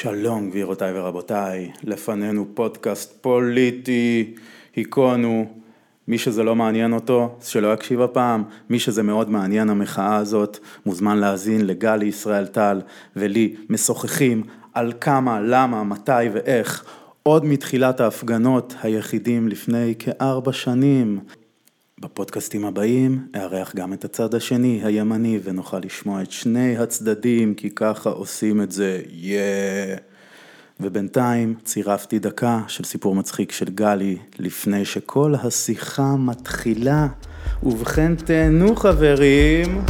שלום גבירותיי ורבותיי, לפנינו פודקאסט פוליטי, היכונו, מי שזה לא מעניין אותו, שלא יקשיב הפעם, מי שזה מאוד מעניין המחאה הזאת, מוזמן להאזין לגלי ישראל טל ולי משוחחים על כמה, למה, מתי ואיך, עוד מתחילת ההפגנות היחידים לפני כארבע שנים. בפודקאסטים הבאים אארח גם את הצד השני, הימני, ונוכל לשמוע את שני הצדדים, כי ככה עושים את זה, יאה. Yeah. ובינתיים צירפתי דקה של סיפור מצחיק של גלי, לפני שכל השיחה מתחילה. ובכן תהנו חברים.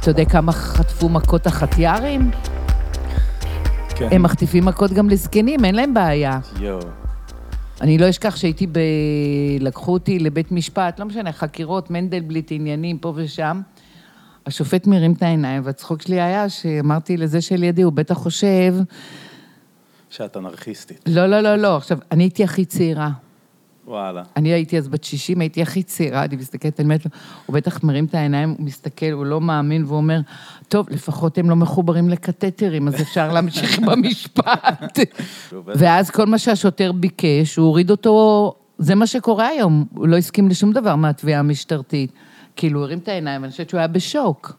אתה יודע כמה חטפו מכות החטיארים? כן. הם מחטיפים מכות גם לזקנים, אין להם בעיה. יואו. אני לא אשכח שהייתי ב... לקחו אותי לבית משפט, לא משנה, חקירות, מנדלבליט, עניינים, פה ושם. השופט מרים את העיניים, והצחוק שלי היה שאמרתי לזה שלידי, הוא בטח חושב... שאת אנרכיסטית. לא, לא, לא, לא. עכשיו, אני הייתי הכי צעירה. וואלה. אני הייתי אז בת 60, הייתי הכי צעירה, אני מסתכלת, אני אומרת לו, הוא בטח מרים את העיניים, הוא מסתכל, הוא לא מאמין, והוא אומר, טוב, לפחות הם לא מחוברים לקתטרים, אז אפשר להמשיך במשפט. ואז כל מה שהשוטר ביקש, הוא הוריד אותו, זה מה שקורה היום, הוא לא הסכים לשום דבר מהתביעה המשטרתית. כאילו, הוא הרים את העיניים, אני חושבת שהוא היה בשוק.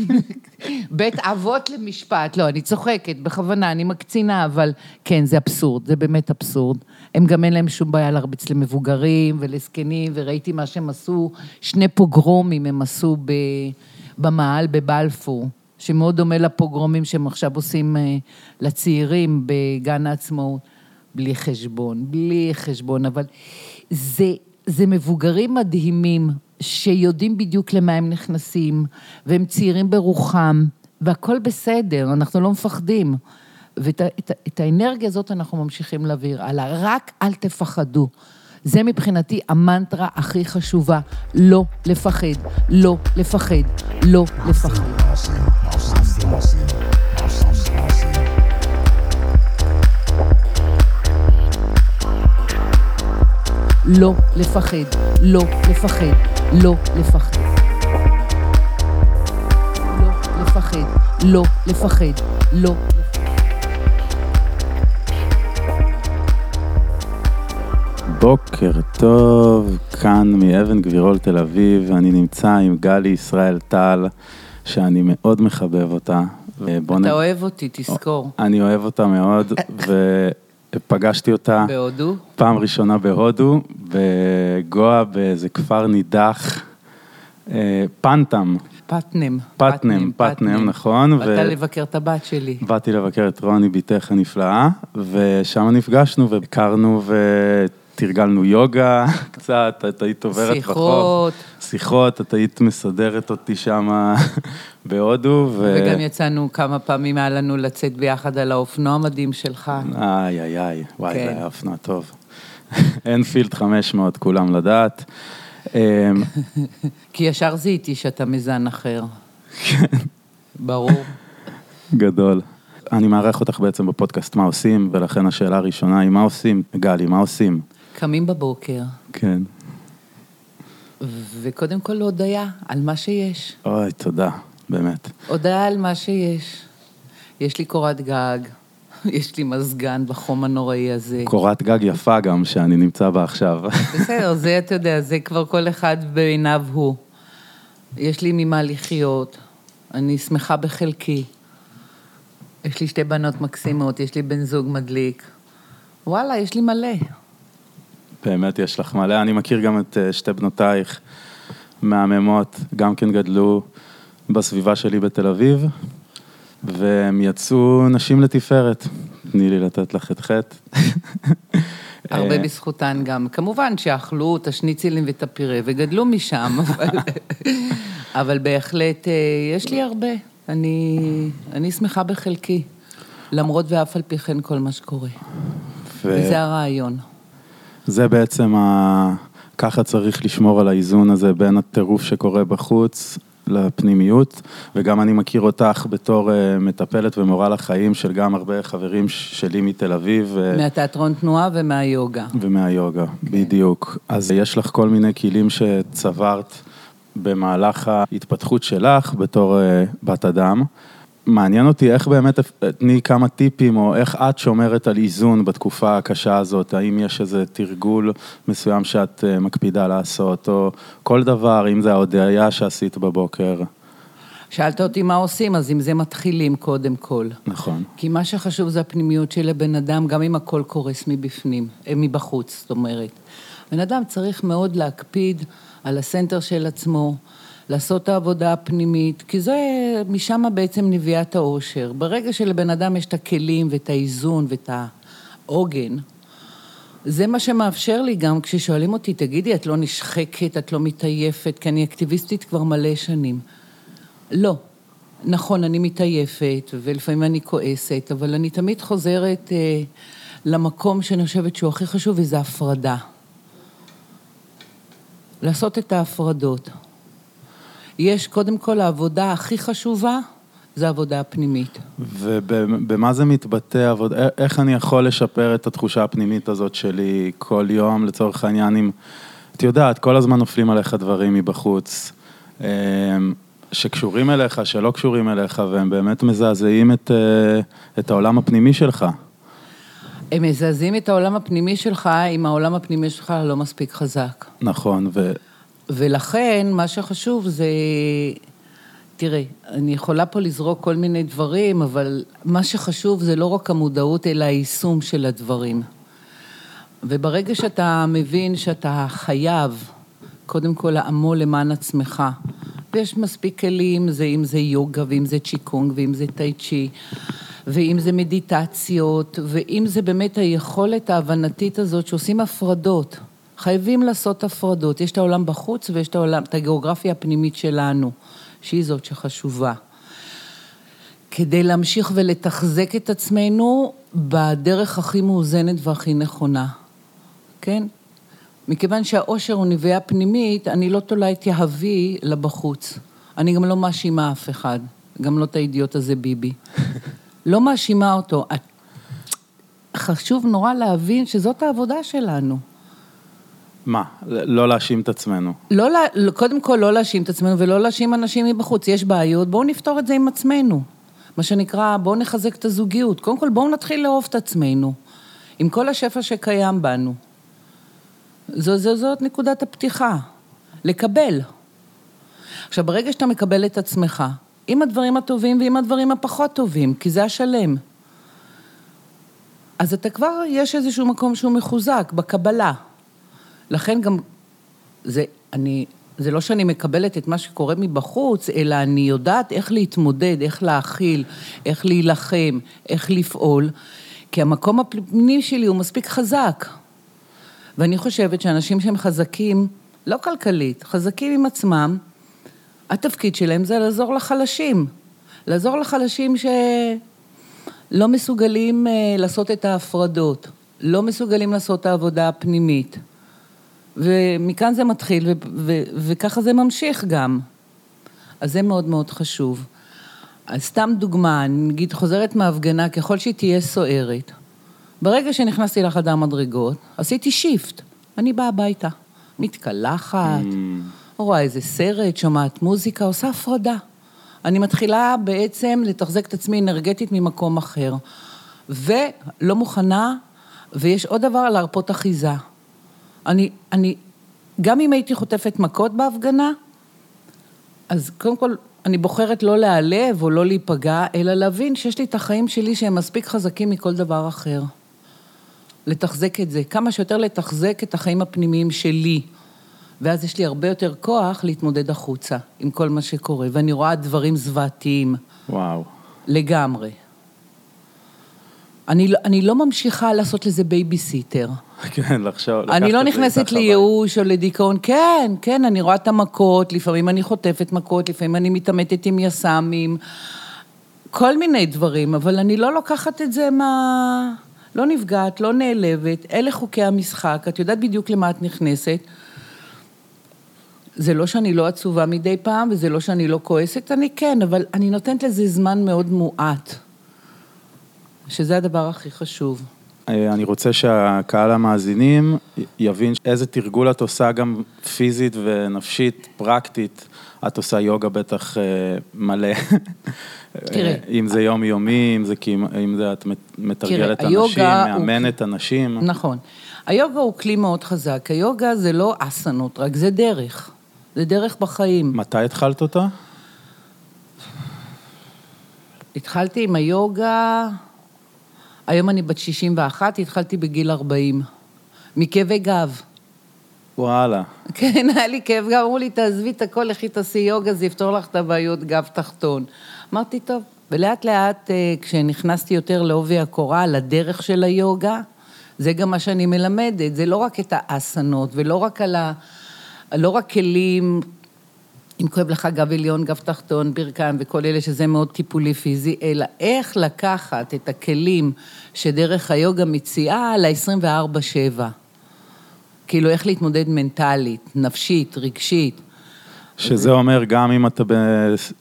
בית אבות למשפט, לא, אני צוחקת, בכוונה, אני מקצינה, אבל כן, זה אבסורד, זה באמת אבסורד. הם גם אין להם שום בעיה להרביץ למבוגרים ולזקנים, וראיתי מה שהם עשו, שני פוגרומים הם עשו ב, במאהל בבלפור, שמאוד דומה לפוגרומים שהם עכשיו עושים אה, לצעירים בגן העצמאות. בלי חשבון, בלי חשבון, אבל זה, זה מבוגרים מדהימים, שיודעים בדיוק למה הם נכנסים, והם צעירים ברוחם, והכול בסדר, אנחנו לא מפחדים. ואת את, את האנרגיה הזאת אנחנו ממשיכים להעביר הלאה, רק אל תפחדו. זה מבחינתי המנטרה הכי חשובה, לא לפחד, לא לפחד, לא לפחד. לא לפחד, לא לפחד, לא לפחד. לא לפחד, לא לפחד, לא בוקר טוב, כאן מאבן גבירול תל אביב, אני נמצא עם גלי ישראל טל, שאני מאוד מחבב אותה. אתה אוהב אותי, תזכור. אני אוהב אותה מאוד, ופגשתי אותה בהודו? פעם ראשונה בהודו, בגואה, באיזה כפר נידח, אה, פנטם. פטנם. פטנם, פטנם, נכון. באת לבקר את הבת שלי. באתי לבקר את רוני, בתך הנפלאה, ושם נפגשנו והכרנו ותרגלנו יוגה קצת, את היית עוברת בחוף. שיחות. שיחות, את היית מסדרת אותי שם בהודו. ו... וגם יצאנו כמה פעמים, היה לנו לצאת ביחד על האופנוע המדהים שלך. איי, איי, איי, וואי, כן. זה היה אופנוע טוב. אנפילד 500, כולם לדעת. אמ, כי ישר זיהיתי שאתה מזן אחר. כן. ברור. גדול. אני מארח אותך בעצם בפודקאסט מה עושים, ולכן השאלה הראשונה היא מה עושים? גלי, מה עושים? קמים בבוקר, כן. וקודם כל הודיה על מה שיש. אוי, תודה, באמת. הודיה על מה שיש. יש לי קורת גג, יש לי מזגן בחום הנוראי הזה. קורת גג יפה גם, שאני נמצא בה עכשיו. בסדר, זה אתה יודע, זה כבר כל אחד בעיניו הוא. יש לי ממה לחיות, אני שמחה בחלקי. יש לי שתי בנות מקסימות, יש לי בן זוג מדליק. וואלה, יש לי מלא. באמת יש לך מלא. אני מכיר גם את אה, שתי בנותייך מהממות, גם כן גדלו בסביבה שלי בתל אביב, והם יצאו נשים לתפארת. תני לי לתת לך את חטא. הרבה אה, בזכותן גם. כמובן שאכלו את השניצלים ואת הפירה וגדלו משם, אבל, אבל בהחלט אה, יש לי הרבה. אני, אני שמחה בחלקי, למרות ואף על פי כן כל מה שקורה. ו- וזה הרעיון. זה בעצם ה... ככה צריך לשמור על האיזון הזה בין הטירוף שקורה בחוץ לפנימיות, וגם אני מכיר אותך בתור אה, מטפלת ומורה לחיים של גם הרבה חברים שלי מתל אביב. מהתיאטרון תנועה ומהיוגה. ומהיוגה, כן. בדיוק. אז יש לך כל מיני כלים שצברת במהלך ההתפתחות שלך בתור בת אדם. מעניין אותי איך באמת, תני כמה טיפים, או איך את שומרת על איזון בתקופה הקשה הזאת, האם יש איזה תרגול מסוים שאת אה, מקפידה לעשות, או כל דבר, אם זה ההודעה שעשית בבוקר. שאלת אותי מה עושים, אז עם זה מתחילים קודם כל. נכון. כי מה שחשוב זה הפנימיות של הבן אדם, גם אם הכל קורס מבפנים, אה, מבחוץ, זאת אומרת. בן אדם צריך מאוד להקפיד על הסנטר של עצמו. לעשות את העבודה הפנימית, כי זה, משם בעצם נביאת האושר. ברגע שלבן אדם יש את הכלים ואת האיזון ואת העוגן, זה מה שמאפשר לי גם כששואלים אותי, תגידי, את לא נשחקת, את לא מתעייפת, כי אני אקטיביסטית כבר מלא שנים. לא. נכון, אני מתעייפת, ולפעמים אני כועסת, אבל אני תמיד חוזרת אה, למקום שאני חושבת שהוא הכי חשוב, וזה הפרדה. לעשות את ההפרדות. יש קודם כל העבודה הכי חשובה, זה העבודה הפנימית. ובמה זה מתבטא, עבוד... איך אני יכול לשפר את התחושה הפנימית הזאת שלי כל יום, לצורך העניין, אם, את יודעת, כל הזמן נופלים עליך דברים מבחוץ, אמ, שקשורים אליך, שלא קשורים אליך, והם באמת מזעזעים את, אה, את העולם הפנימי שלך. הם מזעזעים את העולם הפנימי שלך, אם העולם הפנימי שלך לא מספיק חזק. נכון, ו... ולכן, מה שחשוב זה... תראה, אני יכולה פה לזרוק כל מיני דברים, אבל מה שחשוב זה לא רק המודעות, אלא היישום של הדברים. וברגע שאתה מבין שאתה חייב, קודם כל לעמול למען עצמך, ויש מספיק כלים, זה, אם זה יוגה, ואם זה צ'יקונג, ואם זה טאי צ'י, ואם זה מדיטציות, ואם זה באמת היכולת ההבנתית הזאת שעושים הפרדות. חייבים לעשות הפרדות. יש את העולם בחוץ ויש את העולם, את הגיאוגרפיה הפנימית שלנו, שהיא זאת שחשובה. כדי להמשיך ולתחזק את עצמנו בדרך הכי מאוזנת והכי נכונה, כן? מכיוון שהאושר הוא נביאה פנימית, אני לא תולה את יהבי לבחוץ. אני גם לא מאשימה אף אחד, גם לא את האידיוט הזה ביבי. לא מאשימה אותו. חשוב נורא להבין שזאת העבודה שלנו. מה? לא להאשים את עצמנו. לא, קודם כל לא להאשים את עצמנו ולא להאשים אנשים מבחוץ. יש בעיות, בואו נפתור את זה עם עצמנו. מה שנקרא, בואו נחזק את הזוגיות. קודם כל בואו נתחיל לאהוב את עצמנו, עם כל השפע שקיים בנו. זו, זו, זאת נקודת הפתיחה, לקבל. עכשיו, ברגע שאתה מקבל את עצמך, עם הדברים הטובים ועם הדברים הפחות טובים, כי זה השלם, אז אתה כבר, יש איזשהו מקום שהוא מחוזק, בקבלה. לכן גם, זה, אני, זה לא שאני מקבלת את מה שקורה מבחוץ, אלא אני יודעת איך להתמודד, איך להכיל, איך להילחם, איך לפעול, כי המקום הפנימי שלי הוא מספיק חזק. ואני חושבת שאנשים שהם חזקים, לא כלכלית, חזקים עם עצמם, התפקיד שלהם זה לעזור לחלשים. לעזור לחלשים שלא מסוגלים אה, לעשות את ההפרדות, לא מסוגלים לעשות את העבודה הפנימית. ומכאן זה מתחיל, ו- ו- וככה זה ממשיך גם. אז זה מאוד מאוד חשוב. אז סתם דוגמה, אני נגיד חוזרת מההפגנה, ככל שהיא תהיה סוערת, ברגע שנכנסתי לחדר מדרגות, עשיתי שיפט. אני באה הביתה, מתקלחת, mm. רואה איזה סרט, שומעת מוזיקה, עושה הפרדה. אני מתחילה בעצם לתחזק את עצמי אנרגטית ממקום אחר. ולא מוכנה, ויש עוד דבר, להרפות אחיזה. אני, אני, גם אם הייתי חוטפת מכות בהפגנה, אז קודם כל, אני בוחרת לא להיעלב או לא להיפגע, אלא להבין שיש לי את החיים שלי שהם מספיק חזקים מכל דבר אחר. לתחזק את זה, כמה שיותר לתחזק את החיים הפנימיים שלי. ואז יש לי הרבה יותר כוח להתמודד החוצה עם כל מה שקורה, ואני רואה דברים זוועתיים. וואו. לגמרי. אני, לא, אני לא ממשיכה לעשות לזה בייביסיטר. כן, לחשוב, אני לא נכנסת לייאוש או לדיכאון, כן, כן, אני רואה את המכות, לפעמים אני חוטפת מכות, לפעמים אני מתעמתת עם יס"מים, כל מיני דברים, אבל אני לא לוקחת את זה מה... לא נפגעת, לא נעלבת, אלה חוקי המשחק, את יודעת בדיוק למה את נכנסת. זה לא שאני לא עצובה מדי פעם, וזה לא שאני לא כועסת, אני כן, אבל אני נותנת לזה זמן מאוד מועט. שזה הדבר הכי חשוב. אה, אני רוצה שהקהל המאזינים יבין איזה תרגול את עושה גם פיזית ונפשית, פרקטית. את עושה יוגה בטח אה, מלא. תראה. אם זה יומיומי, אם זה, אם זה את מתרגלת תראה, אנשים, מאמנת הוא... אנשים. נכון. היוגה הוא כלי מאוד חזק. היוגה זה לא אסנות, רק זה דרך. זה דרך בחיים. מתי התחלת אותה? התחלתי עם היוגה, היום אני בת 61, התחלתי בגיל 40, מכאבי גב. וואלה. כן, היה לי כאב גב, אמרו לי, תעזבי את הכל, לכי תעשי יוגה, זה יפתור לך את הבעיות גב תחתון. אמרתי, טוב. ולאט לאט, אה, כשנכנסתי יותר לעובי הקורה, לדרך של היוגה, זה גם מה שאני מלמדת, זה לא רק את האסנות, ולא רק על ה... לא רק כלים, אם כואב לך גב עליון, גב תחתון, ברכיים וכל אלה, שזה מאוד טיפולי פיזי, אלא איך לקחת את הכלים שדרך היוגה מציעה ל-24-7. כאילו, איך להתמודד מנטלית, נפשית, רגשית. שזה אומר, גם אם אתה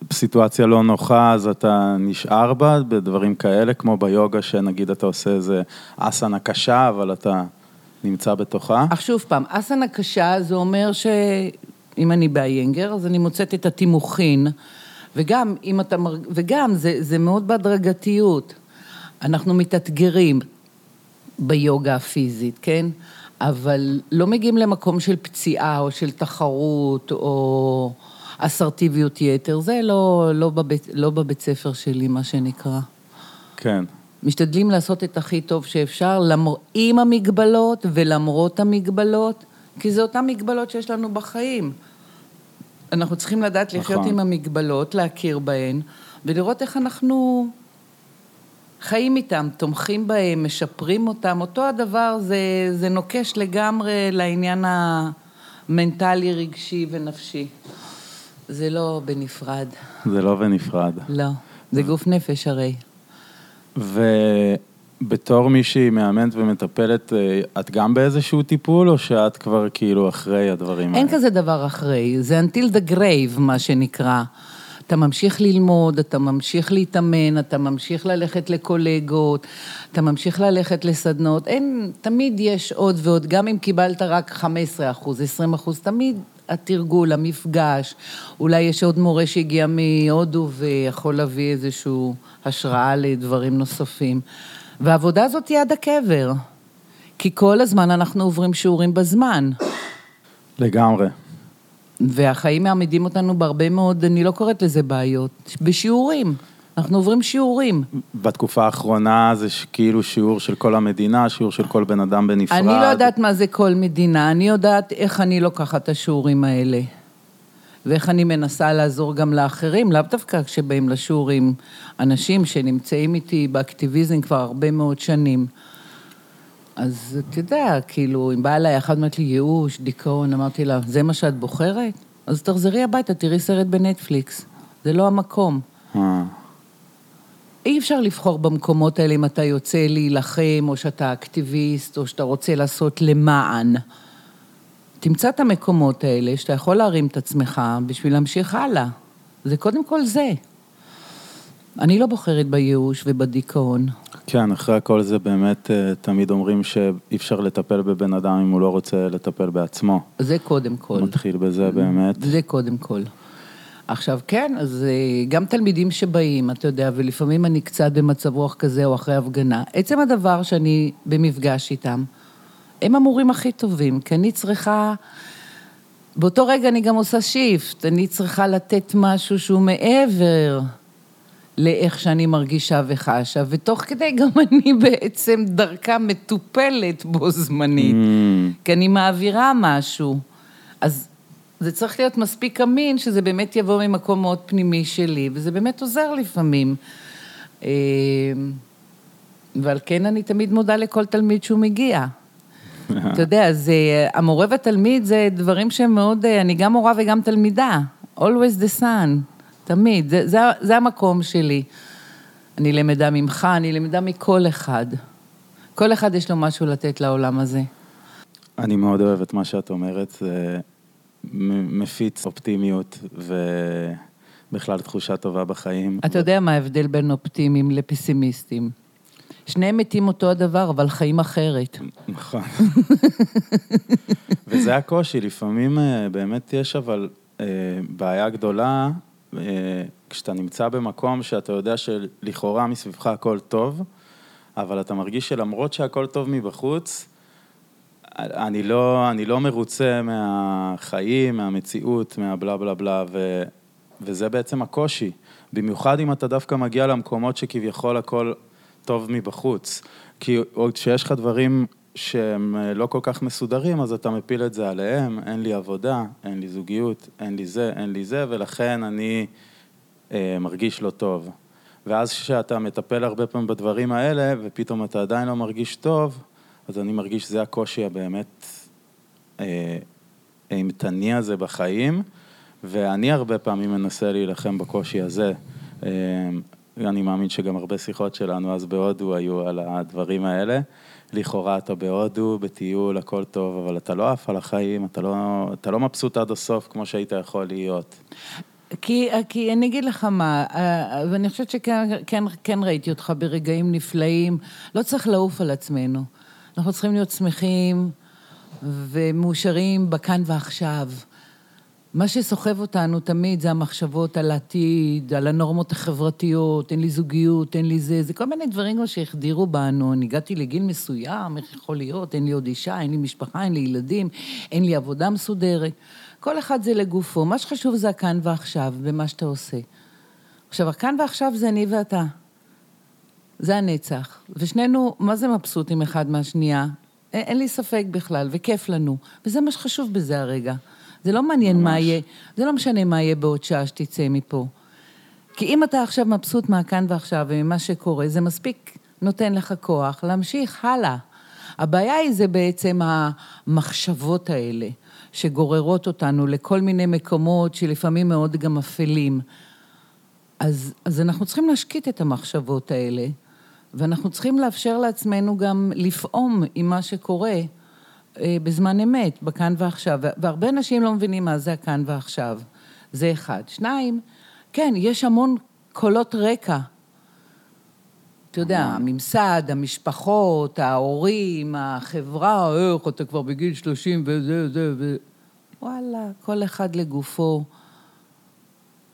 בסיטואציה לא נוחה, אז אתה נשאר בה, בדברים כאלה, כמו ביוגה, שנגיד אתה עושה איזה אסנה קשה, אבל אתה נמצא בתוכה. אך שוב פעם, אסנה קשה זה אומר שאם אני באיינגר, אז אני מוצאת את התימוכין, וגם אם אתה מרג... וגם זה, זה מאוד בהדרגתיות. אנחנו מתאתגרים ביוגה הפיזית, כן? אבל לא מגיעים למקום של פציעה או של תחרות או אסרטיביות יתר, זה לא, לא, בבית, לא בבית ספר שלי, מה שנקרא. כן. משתדלים לעשות את הכי טוב שאפשר, למר... עם המגבלות ולמרות המגבלות, כי זה אותן מגבלות שיש לנו בחיים. אנחנו צריכים לדעת לחיות נכון. עם המגבלות, להכיר בהן, ולראות איך אנחנו חיים איתם, תומכים בהם, משפרים אותם. אותו הדבר, זה, זה נוקש לגמרי לעניין המנטלי, רגשי ונפשי. זה לא בנפרד. זה לא בנפרד. לא, זה גוף נפש הרי. ובתור מישהי מאמנת ומטפלת, אה, את גם באיזשהו טיפול, או שאת כבר כאילו אחרי הדברים האלה? אין כזה דבר אחרי, זה until the grave, מה שנקרא. אתה ממשיך ללמוד, אתה ממשיך להתאמן, אתה ממשיך ללכת לקולגות, אתה ממשיך ללכת לסדנות, אין, תמיד יש עוד ועוד, גם אם קיבלת רק 15 אחוז, 20 אחוז, תמיד התרגול, המפגש, אולי יש עוד מורה שהגיע מהודו ויכול להביא איזושהי השראה לדברים נוספים. והעבודה הזאת היא עד הקבר, כי כל הזמן אנחנו עוברים שיעורים בזמן. לגמרי. והחיים מעמידים אותנו בהרבה מאוד, אני לא קוראת לזה בעיות, בשיעורים. אנחנו עוברים שיעורים. בתקופה האחרונה זה כאילו שיעור של כל המדינה, שיעור של כל בן אדם בנפרד. אני לא יודעת מה זה כל מדינה, אני יודעת איך אני לוקחת את השיעורים האלה. ואיך אני מנסה לעזור גם לאחרים, לאו דווקא כשבאים לשיעורים אנשים שנמצאים איתי באקטיביזם כבר הרבה מאוד שנים. אז אתה יודע, כאילו, אם באה אליי אחת, אמרת לי, ייאוש, דיכאון, אמרתי לה, זה מה שאת בוחרת? אז תחזרי הביתה, תראי סרט בנטפליקס. זה לא המקום. אה. אי אפשר לבחור במקומות האלה אם אתה יוצא להילחם, או שאתה אקטיביסט, או שאתה רוצה לעשות למען. תמצא את המקומות האלה שאתה יכול להרים את עצמך בשביל להמשיך הלאה. זה קודם כל זה. אני לא בוחרת בייאוש ובדיכאון. כן, אחרי הכל זה באמת, אה, תמיד אומרים שאי אפשר לטפל בבן אדם אם הוא לא רוצה לטפל בעצמו. זה קודם כל. מתחיל בזה באמת. זה קודם כל. עכשיו, כן, אז אה, גם תלמידים שבאים, אתה יודע, ולפעמים אני קצת במצב רוח כזה או אחרי הפגנה, עצם הדבר שאני במפגש איתם, הם המורים הכי טובים, כי אני צריכה... באותו רגע אני גם עושה שיפט, אני צריכה לתת משהו שהוא מעבר לאיך שאני מרגישה וחשה, ותוך כדי גם אני בעצם דרכה מטופלת בו זמנית, mm. כי אני מעבירה משהו. אז זה צריך להיות מספיק אמין, שזה באמת יבוא ממקום מאוד פנימי שלי, וזה באמת עוזר לפעמים. אה, ועל כן אני תמיד מודה לכל תלמיד שהוא מגיע. אתה יודע, זה, המורה והתלמיד זה דברים שהם מאוד, אה, אני גם מורה וגם תלמידה. always the sun. תמיד, זה, זה, זה המקום שלי. אני למדה ממך, אני למדה מכל אחד. כל אחד יש לו משהו לתת לעולם הזה. אני מאוד אוהב את מה שאת אומרת, זה מפיץ אופטימיות ובכלל תחושה טובה בחיים. אתה יודע מה ההבדל בין אופטימיים לפסימיסטים? שניהם מתים אותו הדבר, אבל חיים אחרת. נכון. וזה הקושי, לפעמים אה, באמת יש אבל אה, בעיה גדולה, אה, כשאתה נמצא במקום שאתה יודע שלכאורה מסביבך הכל טוב, אבל אתה מרגיש שלמרות שהכל טוב מבחוץ, אני לא, אני לא מרוצה מהחיים, מהמציאות, מהבלה בלה בלה, ו, וזה בעצם הקושי. במיוחד אם אתה דווקא מגיע למקומות שכביכול הכל טוב מבחוץ. כי כשיש לך דברים שהם אה, לא כל כך מסודרים, אז אתה מפיל את זה עליהם, אין לי עבודה, אין לי זוגיות, אין לי זה, אין לי זה, ולכן אני אה, מרגיש לא טוב. ואז כשאתה מטפל הרבה פעמים בדברים האלה, ופתאום אתה עדיין לא מרגיש טוב, אז אני מרגיש שזה הקושי הבאמת אה, אימתני הזה בחיים, ואני הרבה פעמים מנסה להילחם בקושי הזה. אה, אני מאמין שגם הרבה שיחות שלנו אז בהודו היו על הדברים האלה. לכאורה אתה בהודו, בטיול, הכל טוב, אבל אתה לא עף על החיים, אתה לא, אתה לא מבסוט עד הסוף כמו שהיית יכול להיות. כי, כי אני אגיד לך מה, אה, ואני חושבת שכן כן, כן ראיתי אותך ברגעים נפלאים, לא צריך לעוף על עצמנו. אנחנו צריכים להיות שמחים ומאושרים בכאן ועכשיו. מה שסוחב אותנו תמיד זה המחשבות על העתיד, על הנורמות החברתיות, אין לי זוגיות, אין לי זה, זה כל מיני דברים כבר שהחדירו בנו. אני הגעתי לגיל מסוים, איך יכול להיות, אין לי עוד אישה, אין לי משפחה, אין לי ילדים, אין לי עבודה מסודרת. כל אחד זה לגופו. מה שחשוב זה הכאן ועכשיו, במה שאתה עושה. עכשיו, הכאן ועכשיו זה אני ואתה. זה הנצח. ושנינו, מה זה מבסוטים אחד מהשנייה? אין, לי ספק בכלל, וכיף לנו. וזה מה שחשוב בזה הרגע. זה לא מעניין ממש. מה יהיה, זה לא משנה מה יהיה בעוד שעה שתצא מפה. כי אם אתה עכשיו מבסוט מהכאן ועכשיו וממה שקורה, זה מספיק נותן לך כוח להמשיך הלאה. הבעיה היא זה בעצם המחשבות האלה, שגוררות אותנו לכל מיני מקומות שלפעמים מאוד גם אפלים. אז, אז אנחנו צריכים להשקיט את המחשבות האלה, ואנחנו צריכים לאפשר לעצמנו גם לפעום עם מה שקורה. אה, בזמן אמת, בכאן ועכשיו, והרבה אנשים לא מבינים מה זה הכאן ועכשיו. זה אחד. שניים, כן, יש המון קולות רקע. אתה יודע, הממסד, המשפחות, ההורים, החברה, איך אתה כבר בגיל 30 וזה, זה, ו... וואלה, כל אחד לגופו.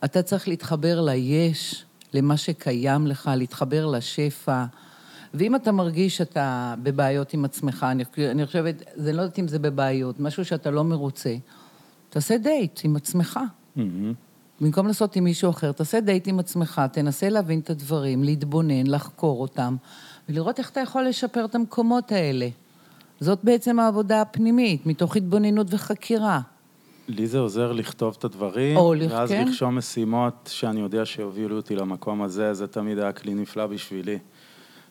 אתה צריך להתחבר ליש, למה שקיים לך, להתחבר לשפע. ואם אתה מרגיש שאתה בבעיות עם עצמך, אני, אני חושבת, זה לא יודעת אם זה בבעיות, משהו שאתה לא מרוצה, תעשה דייט עם עצמך. Mm-hmm. במקום לעשות עם מישהו אחר, תעשה דייט עם עצמך, תנסה להבין את הדברים, להתבונן, לחקור אותם, ולראות איך אתה יכול לשפר את המקומות האלה. זאת בעצם העבודה הפנימית, מתוך התבוננות וחקירה. לי זה עוזר לכתוב את הדברים, או, ואז כן? לרשום משימות שאני יודע שיובילו אותי למקום הזה, זה תמיד היה כלי נפלא בשבילי.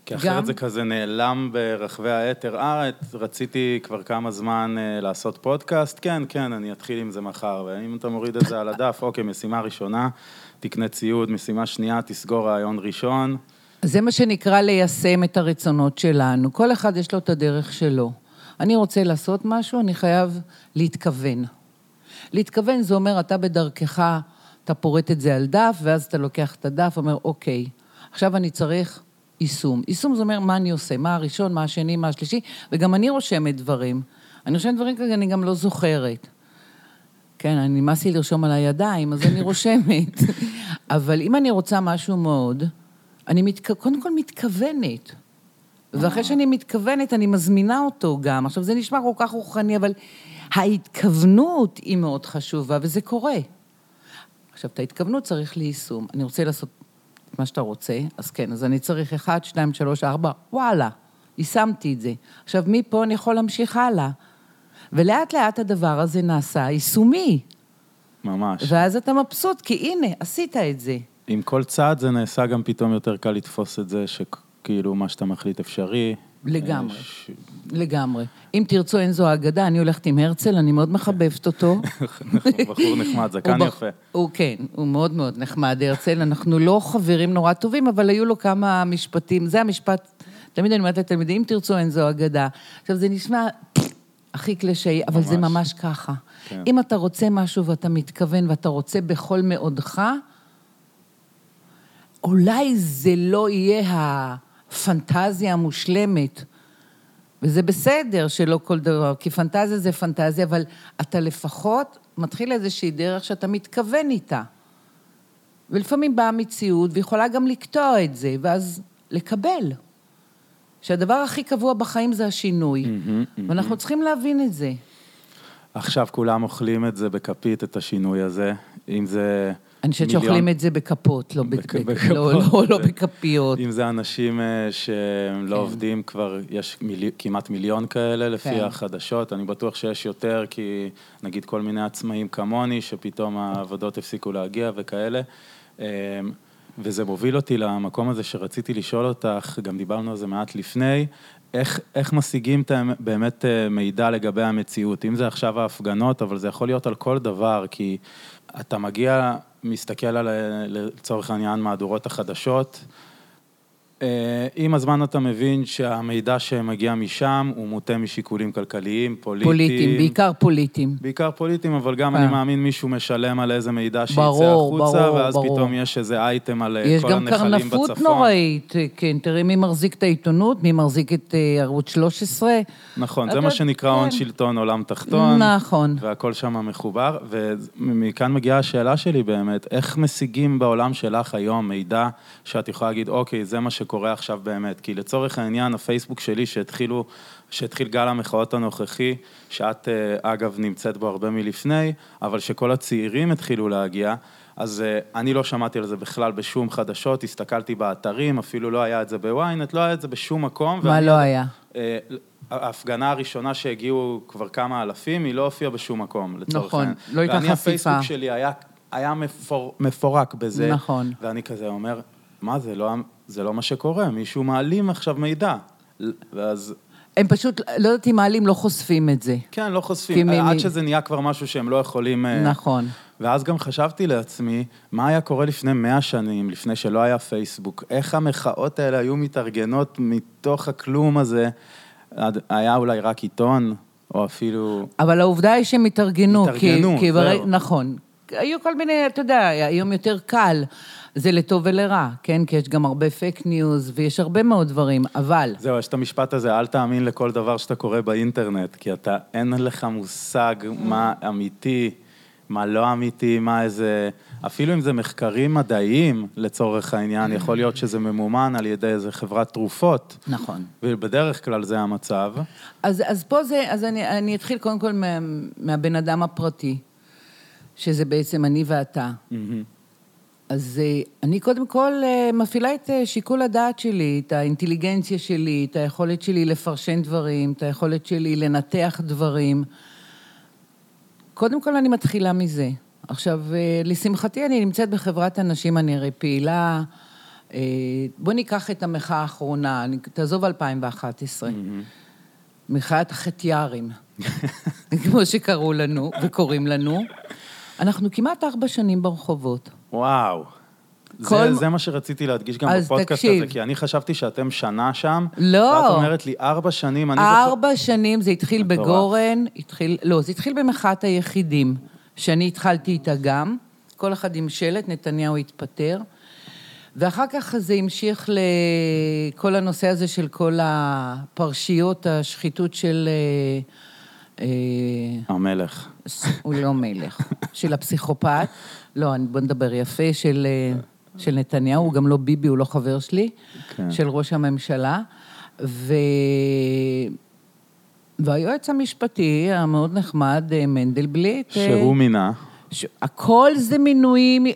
כי אחרת גם... זה כזה נעלם ברחבי האתר. אה, רציתי כבר כמה זמן אה, לעשות פודקאסט, כן, כן, אני אתחיל עם זה מחר. ואם אתה מוריד את זה על הדף, אוקיי, משימה ראשונה, תקנה ציוד, משימה שנייה, תסגור רעיון ראשון. זה מה שנקרא ליישם את הרצונות שלנו. כל אחד יש לו את הדרך שלו. אני רוצה לעשות משהו, אני חייב להתכוון. להתכוון זה אומר, אתה בדרכך, אתה פורט את זה על דף, ואז אתה לוקח את הדף, אומר, אוקיי, עכשיו אני צריך יישום. יישום זה אומר מה אני עושה, מה הראשון, מה השני, מה השלישי, וגם אני רושמת דברים. אני רושמת דברים כרגע, אני גם לא זוכרת. כן, אני נמאס לי לרשום על הידיים, אז אני רושמת. אבל אם אני רוצה משהו מאוד, אני מתכ... קודם כל מתכוונת. ואחרי שאני מתכוונת, אני מזמינה אותו גם. עכשיו, זה נשמע כל כך רוחני, אבל ההתכוונות היא מאוד חשובה, וזה קורה. עכשיו, את ההתכוונות צריך ליישום. אני רוצה לעשות מה שאתה רוצה, אז כן, אז אני צריך אחד, שניים, שלוש, ארבע, וואלה, יישמתי את זה. עכשיו, מפה אני יכול להמשיך הלאה. ולאט לאט הדבר הזה נעשה יישומי. ממש. ואז אתה מבסוט, כי הנה, עשית את זה. עם כל צעד זה נעשה גם פתאום יותר קל לתפוס את זה, שכאילו מה שאתה מחליט אפשרי. לגמרי, ש... לגמרי. אם תרצו, אין זו אגדה, אני הולכת עם הרצל, אני מאוד מחבבת אותו. בחור נחמד, זקן יפה. הוא כן, הוא מאוד מאוד נחמד, הרצל. אנחנו לא חברים נורא טובים, אבל היו לו כמה משפטים. זה המשפט, תמיד אני אומרת לתלמידים, אם תרצו, אין זו אגדה. עכשיו, זה נשמע הכי קלישאי, אבל זה ממש. ככה. כן. אם אתה רוצה משהו ואתה מתכוון ואתה רוצה בכל מאודך, אולי זה לא יהיה הפנטזיה המושלמת. וזה בסדר שלא כל דבר, כי פנטזיה זה פנטזיה, אבל אתה לפחות מתחיל איזושהי דרך שאתה מתכוון איתה. ולפעמים באה המציאות, ויכולה גם לקטוע את זה, ואז לקבל. שהדבר הכי קבוע בחיים זה השינוי. ואנחנו צריכים להבין את זה. עכשיו כולם אוכלים את זה בכפית, את השינוי הזה, אם זה... אני חושבת שאוכלים את זה בכפות, לא, בכ... בכפות. לא, לא, לא בכפיות. אם זה אנשים אה, שהם לא כן. עובדים כבר, יש מילי, כמעט מיליון כאלה לפי כן. החדשות, אני בטוח שיש יותר, כי נגיד כל מיני עצמאים כמוני, שפתאום העבודות הפסיקו להגיע וכאלה. אה, וזה מוביל אותי למקום הזה שרציתי לשאול אותך, גם דיברנו על זה מעט לפני, איך, איך משיגים את באמת אה, מידע לגבי המציאות? אם זה עכשיו ההפגנות, אבל זה יכול להיות על כל דבר, כי אתה מגיע, מסתכל על, לצורך העניין, מהדורות החדשות, עם הזמן אתה מבין שהמידע שמגיע משם הוא מוטה משיקולים כלכליים, פוליטיים. פוליטיים, בעיקר פוליטיים. בעיקר פוליטיים, אבל גם אה. אני מאמין מישהו משלם על איזה מידע שיצא ברור, החוצה, ברור, ואז ברור. פתאום יש איזה אייטם על אה, יש כל גם הנחלים בצפון. קרנפות נוראית, כן, תראי מי מחזיק את העיתונות, מי מחזיק את אה, ערוץ 13. נכון, זה מה שנקרא הון כן. שלטון עולם תחתון. נכון. והכל שם מחובר, ומכאן מגיעה השאלה שלי באמת, איך משיגים בעולם שלך היום מידע שאת יכולה להגיד, אוקיי, זה מה שקורה עכשיו באמת? כי לצורך העניין, הפייסבוק שלי שהתחילו, שהתחיל גל המחאות הנוכחי, שאת אה, אגב נמצאת בו הרבה מלפני, אבל שכל הצעירים התחילו להגיע, אז אה, אני לא שמעתי על זה בכלל בשום חדשות, הסתכלתי באתרים, אפילו לא היה את זה בוויינט, לא היה את זה בשום מקום. מה ואני- לא היה? אה, ההפגנה הראשונה שהגיעו כבר כמה אלפים, היא לא הופיעה בשום מקום, לצורך נכון, העניין. לא הייתה ואני, חשיפה. הפייסבוק שלי היה, היה מפור, מפורק בזה. נכון. ואני כזה אומר, מה זה לא, זה לא מה שקורה, מישהו מעלים עכשיו מידע. ואז, הם פשוט, לא יודעת אם מעלים, לא חושפים את זה. כן, לא חושפים, מי- עד שזה נהיה כבר משהו שהם לא יכולים... אה, נכון. ואז גם חשבתי לעצמי, מה היה קורה לפני מאה שנים, לפני שלא היה פייסבוק? איך המחאות האלה היו מתארגנות מתוך הכלום הזה? היה אולי רק עיתון, או אפילו... אבל העובדה היא שהם התארגנו. התארגנו, זהו. נכון. היו כל מיני, אתה יודע, היום יותר קל. זה לטוב ולרע, כן? כי יש גם הרבה פייק ניוז, ויש הרבה מאוד דברים, אבל... זהו, יש את המשפט הזה, אל תאמין לכל דבר שאתה קורא באינטרנט, כי אתה, אין לך מושג מה אמיתי, מה לא אמיתי, מה איזה... אפילו אם זה מחקרים מדעיים, לצורך העניין, יכול להיות שזה ממומן על ידי איזה חברת תרופות, נכון. ובדרך כלל זה המצב. אז, אז פה זה, אז אני, אני אתחיל קודם כל מה, מהבן אדם הפרטי, שזה בעצם אני ואתה. אז אה, אני קודם כל אה, מפעילה את אה, שיקול הדעת שלי, את האינטליגנציה שלי, את היכולת שלי לפרשן דברים, את היכולת שלי לנתח דברים. קודם כל אני מתחילה מזה. עכשיו, לשמחתי אני נמצאת בחברת הנשים, אני הרי פעילה. בוא ניקח את המחאה האחרונה, אני- תעזוב 2011. מחאת החטיארים, כמו שקראו לנו וקוראים לנו. אנחנו כמעט ארבע שנים ברחובות. וואו. כל- זה, זה מה שרציתי להדגיש גם בפודקאסט תקשיב. הזה, כי אני חשבתי שאתם שנה שם, לא. ואת אומרת לי, ארבע שנים, אני זוכר... ארבע שנים, זה התחיל מטורף. בגורן, התחיל, לא, זה התחיל במחאת היחידים, שאני התחלתי איתה גם, כל אחד עם שלט, נתניהו התפטר, ואחר כך זה המשיך לכל הנושא הזה של כל הפרשיות, השחיתות של... אה, אה, המלך. הוא לא מלך, של הפסיכופת, לא, בוא נדבר יפה, של, אה, של נתניהו, הוא גם לא ביבי, הוא לא חבר שלי, כן. של ראש הממשלה, ו... והיועץ המשפטי המאוד נחמד, אה, מנדלבליט, אה, שהוא מינה. ש... הכל זה מינויים,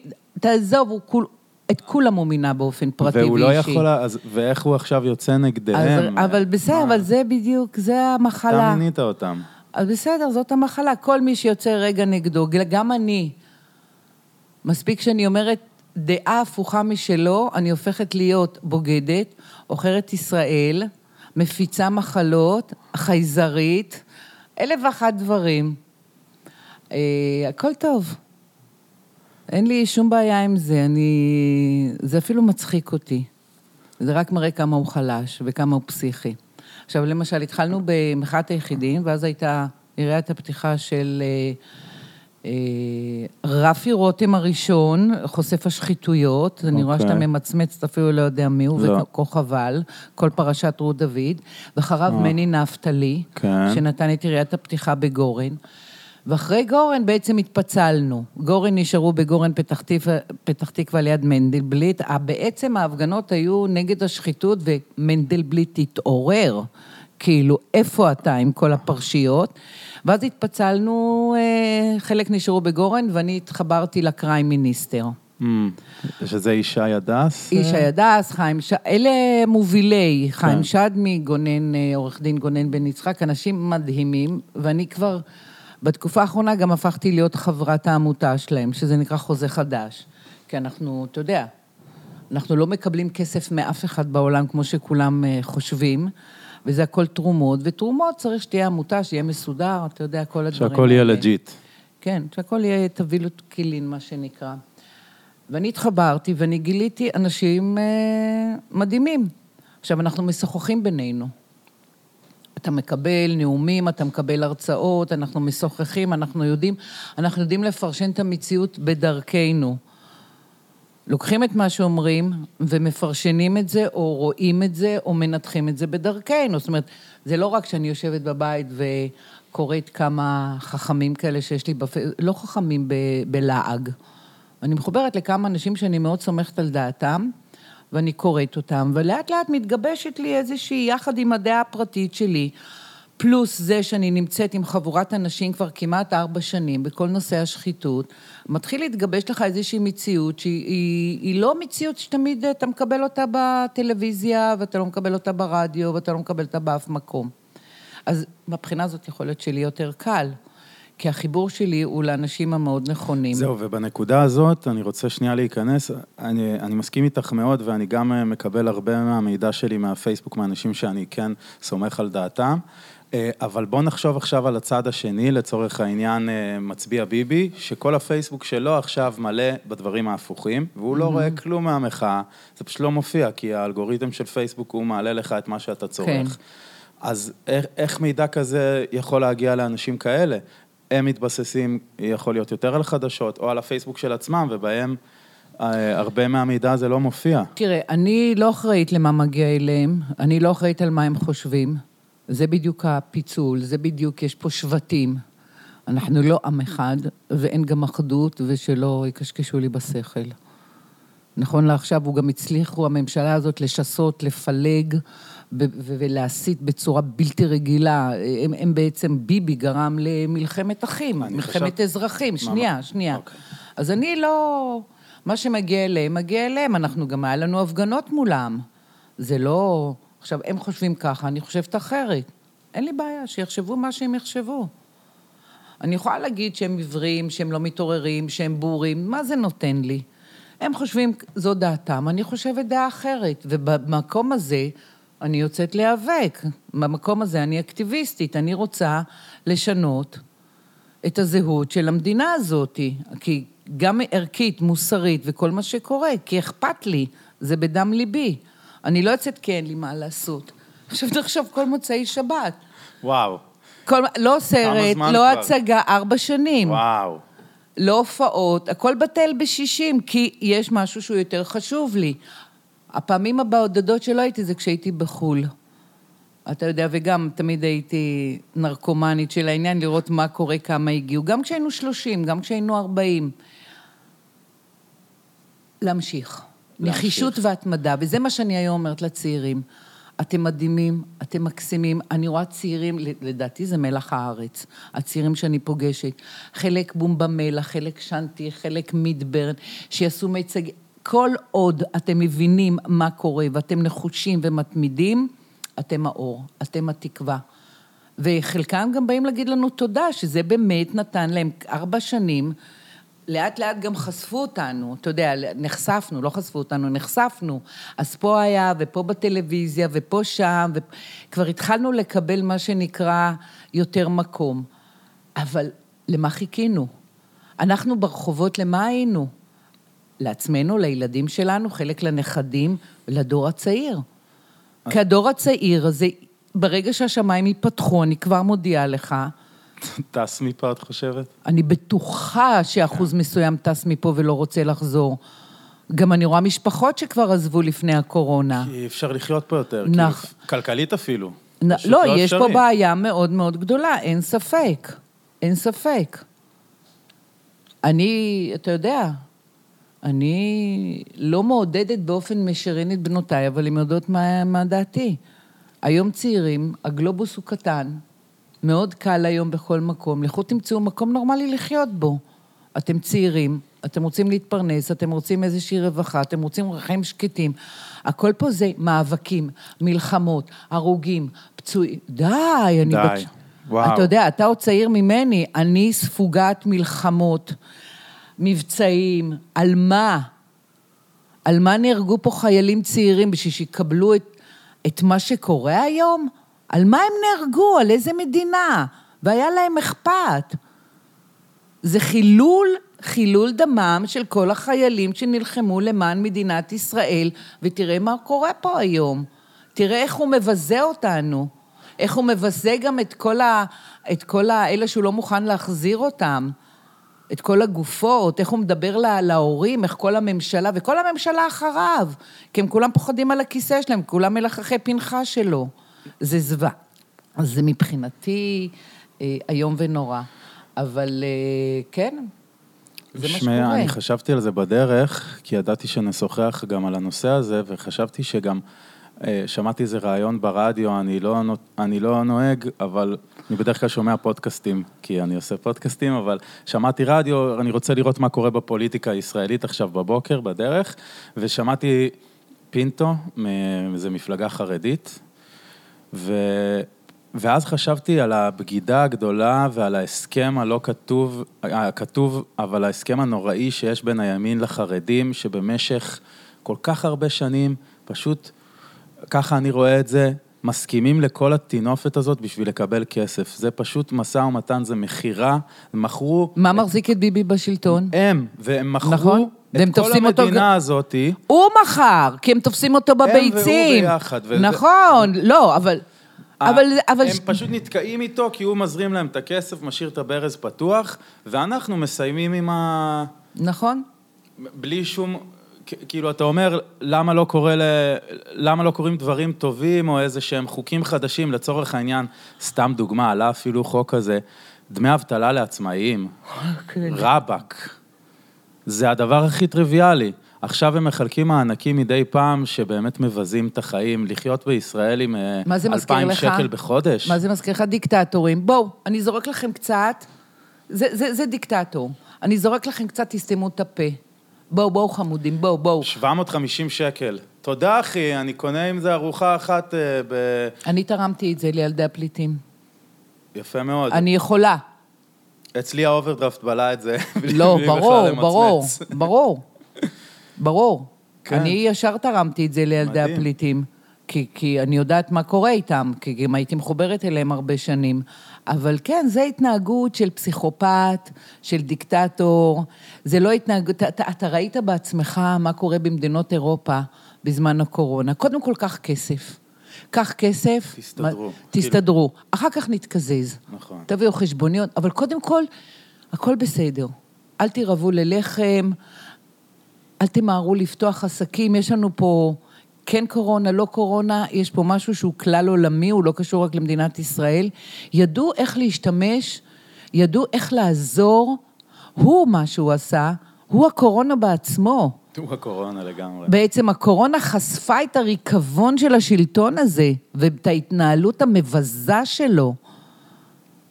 תעזוב, הוא כול... את כולם הוא מינה באופן פרטי ואישי. והוא לא יכול, אז, ואיך הוא עכשיו יוצא נגדיהם? אז, אבל בסדר, אבל זה בדיוק, זה המחלה. אתה מינית אותם. אז בסדר, זאת המחלה. כל מי שיוצא רגע נגדו, גם אני. מספיק שאני אומרת דעה הפוכה משלו, אני הופכת להיות בוגדת, עוכרת ישראל, מפיצה מחלות, חייזרית, אלף ואחת דברים. אה, הכל טוב. אין לי שום בעיה עם זה, אני... זה אפילו מצחיק אותי. זה רק מראה כמה הוא חלש וכמה הוא פסיכי. עכשיו, למשל, התחלנו במחאת היחידים, ואז הייתה יריית הפתיחה של אה, אה, רפי רותם הראשון, חושף השחיתויות. אני רואה אוקיי. שאתה ממצמץ, אתה אפילו לא יודע מי הוא, לא. וכה חבל, כל פרשת רות דוד. ואחריו מני נפתלי, כן. שנתן את יריית הפתיחה בגורן. ואחרי גורן בעצם התפצלנו. גורן נשארו בגורן פתח תקווה, פתח תקווה ליד מנדלבליט. בעצם ההפגנות היו נגד השחיתות ומנדלבליט התעורר. כאילו, איפה אתה עם כל הפרשיות? ואז התפצלנו, אה, חלק נשארו בגורן ואני התחברתי לקריים מיניסטר. אמ, שזה ישי הדס? ישי אה? הדס, חיים ש... אלה מובילי, כן. חיים שדמי, גונן, אה, עורך דין גונן בן יצחק, אנשים מדהימים, ואני כבר, בתקופה האחרונה גם הפכתי להיות חברת העמותה שלהם, שזה נקרא חוזה חדש. כי אנחנו, אתה יודע, אנחנו לא מקבלים כסף מאף אחד בעולם כמו שכולם אה, חושבים, וזה הכל תרומות, ותרומות צריך שתהיה עמותה, שיהיה מסודר, אתה יודע, כל הדברים שהכל יהיה האלה. legit. כן, שהכל יהיה totally clean, מה שנקרא. ואני התחברתי ואני גיליתי אנשים אה, מדהימים. עכשיו, אנחנו משוחחים בינינו. אתה מקבל נאומים, אתה מקבל הרצאות, אנחנו משוחחים, אנחנו יודעים, אנחנו יודעים לפרשן את המציאות בדרכנו. לוקחים את מה שאומרים ומפרשנים את זה, או רואים את זה, או מנתחים את זה בדרכנו. זאת אומרת, זה לא רק שאני יושבת בבית וקוראת כמה חכמים כאלה שיש לי בפייס... לא חכמים ב... בלעג. אני מחוברת לכמה אנשים שאני מאוד סומכת על דעתם, ואני קוראת אותם, ולאט לאט מתגבשת לי איזושהי, יחד עם הדעה הפרטית שלי, פלוס זה שאני נמצאת עם חבורת אנשים כבר כמעט ארבע שנים בכל נושא השחיתות, מתחיל להתגבש לך איזושהי מציאות שהיא היא, היא לא מציאות שתמיד אתה מקבל אותה בטלוויזיה, ואתה לא מקבל אותה ברדיו, ואתה לא מקבל אותה באף מקום. אז מהבחינה הזאת יכול להיות שלי יותר קל, כי החיבור שלי הוא לאנשים המאוד נכונים. זהו, ובנקודה הזאת אני רוצה שנייה להיכנס. אני, אני מסכים איתך מאוד, ואני גם אה, מקבל הרבה מהמידע שלי מהפייסבוק, מאנשים שאני כן סומך על דעתם. אה, אבל בוא נחשוב עכשיו על הצד השני, לצורך העניין אה, מצביע ביבי, שכל הפייסבוק שלו עכשיו מלא בדברים ההפוכים, והוא לא רואה כלום מהמחאה, זה פשוט לא מופיע, כי האלגוריתם של פייסבוק הוא מעלה לך את מה שאתה צורך. כן. אז איך, איך מידע כזה יכול להגיע לאנשים כאלה? הם מתבססים, יכול להיות יותר על חדשות, או על הפייסבוק של עצמם, ובהם אה, הרבה מהמידע הזה לא מופיע. תראה, אני לא אחראית למה מגיע אליהם, אני לא אחראית על מה הם חושבים. זה בדיוק הפיצול, זה בדיוק, יש פה שבטים. אנחנו לא עם אחד, ואין גם אחדות, ושלא יקשקשו לי בשכל. נכון לעכשיו, הוא גם הצליחו, הממשלה הזאת, לשסות, לפלג ולהסית בצורה בלתי רגילה. הם, הם בעצם, ביבי גרם למלחמת אחים, מלחמת חשב- אזרחים. מה- שנייה, שנייה. אוקיי. אז אני לא... מה שמגיע אליהם, מגיע אליהם. אנחנו גם, היה לנו הפגנות מולם. זה לא... עכשיו, הם חושבים ככה, אני חושבת אחרת. אין לי בעיה, שיחשבו מה שהם יחשבו. אני יכולה להגיד שהם עיוורים, שהם לא מתעוררים, שהם בורים, מה זה נותן לי? הם חושבים, זו דעתם, אני חושבת דעה אחרת. ובמקום הזה, אני יוצאת להיאבק. במקום הזה אני אקטיביסטית, אני רוצה לשנות את הזהות של המדינה הזאת. כי גם ערכית, מוסרית וכל מה שקורה, כי אכפת לי, זה בדם ליבי. אני לא יוצאת כי אין לי מה לעשות. עכשיו תחשוב, כל מוצאי שבת. וואו, כל, לא סרט, לא כבר? הצגה, ארבע שנים. וואו. לא הופעות, הכל בטל בשישים, כי יש משהו שהוא יותר חשוב לי. הפעמים הבודדות שלא הייתי זה כשהייתי בחו"ל. אתה יודע, וגם תמיד הייתי נרקומנית של העניין, לראות מה קורה, כמה הגיעו. גם כשהיינו שלושים, גם כשהיינו ארבעים. להמשיך. להמשיך. נחישות והתמדה, וזה מה שאני היום אומרת לצעירים. אתם מדהימים, אתם מקסימים. אני רואה צעירים, לדעתי זה מלח הארץ, הצעירים שאני פוגשת. חלק בום במלח, חלק שנתי, חלק מידברן, שיעשו מיצג... כל עוד אתם מבינים מה קורה ואתם נחושים ומתמידים, אתם האור, אתם התקווה. וחלקם גם באים להגיד לנו תודה, שזה באמת נתן להם ארבע שנים. לאט לאט גם חשפו אותנו, אתה יודע, נחשפנו, לא חשפו אותנו, נחשפנו. אז פה היה, ופה בטלוויזיה, ופה שם, וכבר התחלנו לקבל מה שנקרא יותר מקום. אבל למה חיכינו? אנחנו ברחובות, למה היינו? לעצמנו, לילדים שלנו, חלק לנכדים, לדור הצעיר. כי הדור הצעיר הזה ברגע שהשמיים ייפתחו, אני כבר מודיעה לך, טס מפה, את חושבת? אני בטוחה שאחוז מסוים טס מפה ולא רוצה לחזור. גם אני רואה משפחות שכבר עזבו לפני הקורונה. כי אפשר לחיות פה יותר. נכ- כאילו, כלכלית אפילו. נ- פשוט לא, יש פה. בעיה מאוד מאוד גדולה, אין ספק. אין ספק. אני, אתה יודע, אני לא מעודדת באופן משרין את בנותיי, אבל הן יודעות מה, מה דעתי. היום צעירים, הגלובוס הוא קטן, מאוד קל היום בכל מקום. לכו תמצאו מקום נורמלי לחיות בו. אתם צעירים, אתם רוצים להתפרנס, אתם רוצים איזושהי רווחה, אתם רוצים חיים שקטים. הכל פה זה מאבקים, מלחמות, הרוגים, פצועים. די, אני... די, בת- וואו. אתה יודע, אתה עוד צעיר ממני, אני ספוגת מלחמות, מבצעים, על מה? על מה נהרגו פה חיילים צעירים בשביל שיקבלו את, את מה שקורה היום? על מה הם נהרגו? על איזה מדינה? והיה להם אכפת. זה חילול, חילול דמם של כל החיילים שנלחמו למען מדינת ישראל, ותראה מה קורה פה היום. תראה איך הוא מבזה אותנו. איך הוא מבזה גם את כל, ה, את כל ה, אלה שהוא לא מוכן להחזיר אותם. את כל הגופות, איך הוא מדבר לה, להורים, איך כל הממשלה, וכל הממשלה אחריו, כי הם כולם פוחדים על הכיסא שלהם, כולם מלחכי פנחה שלו. זה זוועה. אז זה מבחינתי אה, איום ונורא. אבל אה, כן, זה מה שמע, שקורה. אני חשבתי על זה בדרך, כי ידעתי שנשוחח גם על הנושא הזה, וחשבתי שגם, אה, שמעתי איזה ראיון ברדיו, אני לא, אני לא נוהג, אבל אני בדרך כלל שומע פודקאסטים, כי אני עושה פודקאסטים, אבל שמעתי רדיו, אני רוצה לראות מה קורה בפוליטיקה הישראלית עכשיו בבוקר, בדרך, ושמעתי פינטו, מאיזה מפלגה חרדית, ו... ואז חשבתי על הבגידה הגדולה ועל ההסכם הלא כתוב, הכתוב, אבל ההסכם הנוראי שיש בין הימין לחרדים, שבמשך כל כך הרבה שנים, פשוט, ככה אני רואה את זה, מסכימים לכל הטינופת הזאת בשביל לקבל כסף. זה פשוט משא ומתן, זה מכירה, הם מכרו... מה מחזיק את ביבי בשלטון? הם, והם מכרו נכון. את כל אותו המדינה ג- הזאתי. הוא מכר, כי הם תופסים אותו והוא בביצים. ביחד, וזה- נכון, לא, אבל... אבל... אבל... הם פשוט נתקעים איתו כי הוא מזרים להם את הכסף, משאיר את הברז פתוח, ואנחנו מסיימים עם ה... נכון. בלי שום... כאילו, אתה אומר, למה לא קורה ל... למה לא קורים דברים טובים, או איזה שהם חוקים חדשים, לצורך העניין, סתם דוגמה, עלה אפילו חוק כזה, דמי אבטלה לעצמאיים, כן. רבאק. זה הדבר הכי טריוויאלי. עכשיו הם מחלקים מענקים מדי פעם שבאמת מבזים את החיים. לחיות בישראל עם אה, מה זה מזכיר אלפיים לך? שקל בחודש. מה זה מזכיר לך? דיקטטורים. בואו, אני זורק לכם קצת, זה, זה, זה דיקטטור. אני זורק לכם קצת, תסתמו את הפה. בואו, בואו חמודים, בואו, בואו. 750 שקל. תודה, אחי, אני קונה עם זה ארוחה אחת אה, ב... אני תרמתי את זה לילדי הפליטים. יפה מאוד. אני יכולה. אצלי האוברדרפט בלע את זה. בלי- לא, בלי בכלל ברור, למצמץ. ברור, ברור. ברור. כן. אני ישר תרמתי את זה לילדי מדהים. הפליטים, כי, כי אני יודעת מה קורה איתם, כי גם הייתי מחוברת אליהם הרבה שנים. אבל כן, זו התנהגות של פסיכופת, של דיקטטור. זה לא התנהגות... אתה, אתה, ראית בעצמך מה קורה במדינות אירופה בזמן הקורונה. קודם כל, קח כסף. קח כסף. תסתדרו. מה- תסתדרו. אחר כך נתקזז. נכון. תביאו חשבוניות, אבל קודם כל, הכל בסדר. אל תירבו ללחם, אל תמהרו לפתוח עסקים, יש לנו פה כן קורונה, לא קורונה, יש פה משהו שהוא כלל עולמי, הוא לא קשור רק למדינת ישראל. ידעו איך להשתמש, ידעו איך לעזור, הוא מה שהוא עשה, הוא הקורונה בעצמו. הוא הקורונה לגמרי. בעצם הקורונה חשפה את הריקבון של השלטון הזה, ואת ההתנהלות המבזה שלו.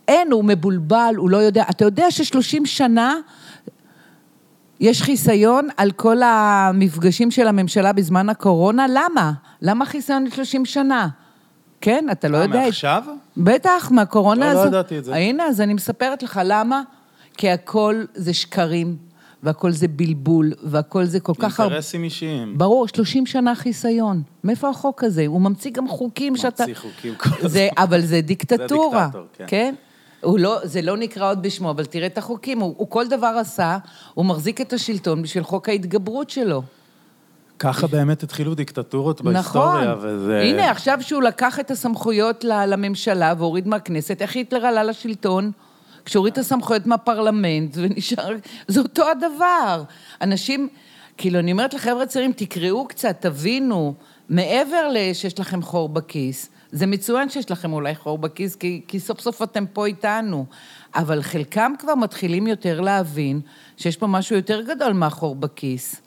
אין, הוא מבולבל, הוא לא יודע. אתה יודע ששלושים שנה יש חיסיון על כל המפגשים של הממשלה בזמן הקורונה? למה? למה חיסיון ל-30 שנה? כן, אתה לא יודע. את- מעכשיו? בטח, מהקורונה לא, לא הזו. ידעתי את זה. הנה, אז אני מספרת לך, למה? כי הכל זה שקרים, והכל זה בלבול, והכל זה כל כך. אינטרסים אישיים. ברור, 30 שנה חיסיון. מאיפה החוק הזה? הוא ממציא גם חוקים שאתה... ממציא חוקים כל הזמן. אבל זה דיקטטורה. זה דיקטטור, כן. הוא לא, זה לא נקרא עוד בשמו, אבל תראה את החוקים. הוא, הוא כל דבר עשה, הוא מחזיק את השלטון בשביל חוק ההתגברות שלו. ככה באמת התחילו דיקטטורות בהיסטוריה, נכון. וזה... הנה, עכשיו שהוא לקח את הסמכויות לממשלה והוריד מהכנסת, איך היטלר עלה לשלטון? כשהוריד את הסמכויות מהפרלמנט, ונשאר... זה אותו הדבר. אנשים, כאילו, אני אומרת לחבר'ה צעירים, תקראו קצת, תבינו, מעבר לשיש לכם חור בכיס, זה מצוין שיש לכם אולי חור בכיס, כי, כי סוף סוף אתם פה איתנו. אבל חלקם כבר מתחילים יותר להבין שיש פה משהו יותר גדול מהחור בכיס.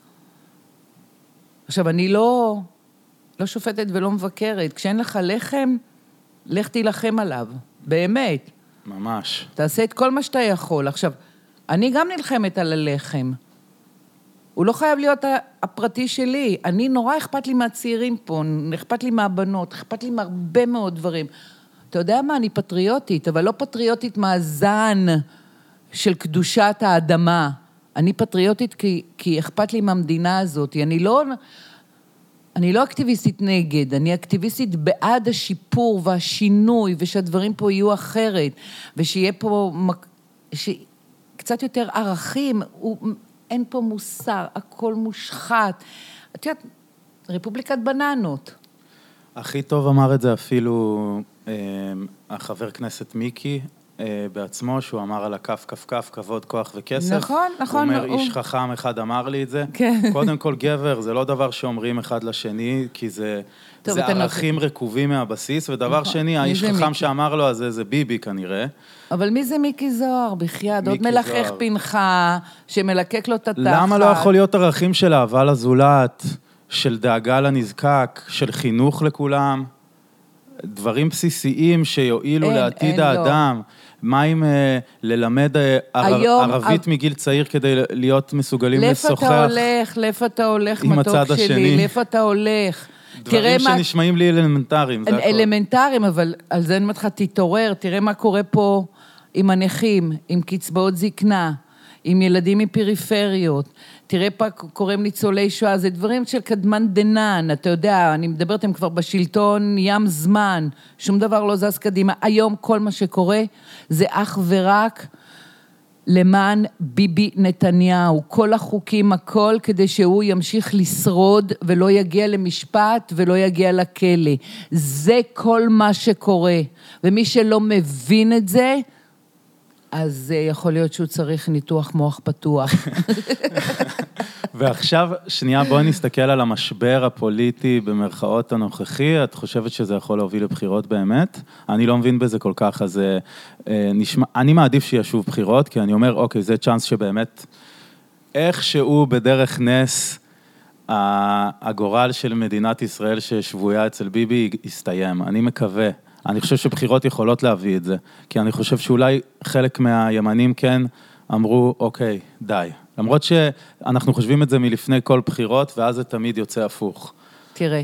עכשיו, אני לא, לא שופטת ולא מבקרת. כשאין לך לחם, לך תילחם עליו. באמת. ממש. תעשה את כל מה שאתה יכול. עכשיו, אני גם נלחמת על הלחם. הוא לא חייב להיות הפרטי שלי. אני, נורא אכפת לי מהצעירים פה, אכפת לי מהבנות, אכפת לי מהרבה מאוד דברים. אתה יודע מה, אני פטריוטית, אבל לא פטריוטית מהזן של קדושת האדמה. אני פטריוטית כי, כי אכפת לי מהמדינה הזאת. אני לא... אני לא אקטיביסטית נגד, אני אקטיביסטית בעד השיפור והשינוי, ושהדברים פה יהיו אחרת, ושיהיה פה. ש... קצת יותר ערכים, הוא... אין פה מוסר, הכל מושחת. את יודעת, רפובליקת בננות. הכי טוב אמר את זה אפילו אה, החבר כנסת מיקי אה, בעצמו, שהוא אמר על הכף, כף, כף, כבוד, כוח וכסף. נכון, נכון, הוא אומר, איש חכם אחד אמר לי את זה. כן. קודם כל, גבר, זה לא דבר שאומרים אחד לשני, כי זה, טוב, זה נותן- ערכים רקובים מהבסיס, ודבר נכון. שני, האיש חכם מיקי? שאמר לו, אז זה, זה ביבי כנראה. אבל מי זה מיקי זוהר? בחייאת, עוד מלחך. פנחה, שמלקק לו את התחת. למה לא יכול להיות ערכים של אהבה לזולת, של דאגה לנזקק, של חינוך לכולם? דברים בסיסיים שיועילו אין, לעתיד אין, לא. האדם. מה עם אה, ללמד אה, היום- ערבית מגיל צעיר כדי להיות מסוגלים לאיפה לשוחח? אתה הולך? לאיפה אתה הולך, עם מתוק הצד שלי? השני. לאיפה אתה הולך? דברים מה... שנשמעים לי אלמנטריים, זה הכול. אלמנטריים, אבל על זה אני אומרת לך, תתעורר, תראה מה קורה פה עם הנכים, עם קצבאות זקנה, עם ילדים מפריפריות. תראה פה קורה עם ניצולי שואה, זה דברים של קדמן דנן, אתה יודע, אני מדברת, הם כבר בשלטון ים זמן, שום דבר לא זז קדימה. היום כל מה שקורה זה אך ורק למען ביבי נתניהו. כל החוקים, הכל, כדי שהוא ימשיך לשרוד ולא יגיע למשפט ולא יגיע לכלא. זה כל מה שקורה. ומי שלא מבין את זה, אז אה, יכול להיות שהוא צריך ניתוח מוח פתוח. ועכשיו, שנייה, בואי נסתכל על המשבר הפוליטי במרכאות הנוכחי. את חושבת שזה יכול להוביל לבחירות באמת? אני לא מבין בזה כל כך, אז אה, אה, נשמע, אני מעדיף שישוב בחירות, כי אני אומר, אוקיי, זה צ'אנס שבאמת, איכשהו בדרך נס, הגורל של מדינת ישראל ששבויה אצל ביבי יסתיים. אני מקווה. אני חושב שבחירות יכולות להביא את זה, כי אני חושב שאולי חלק מהימנים כן אמרו, אוקיי, די. למרות שאנחנו חושבים את זה מלפני כל בחירות, ואז זה תמיד יוצא הפוך. תראה,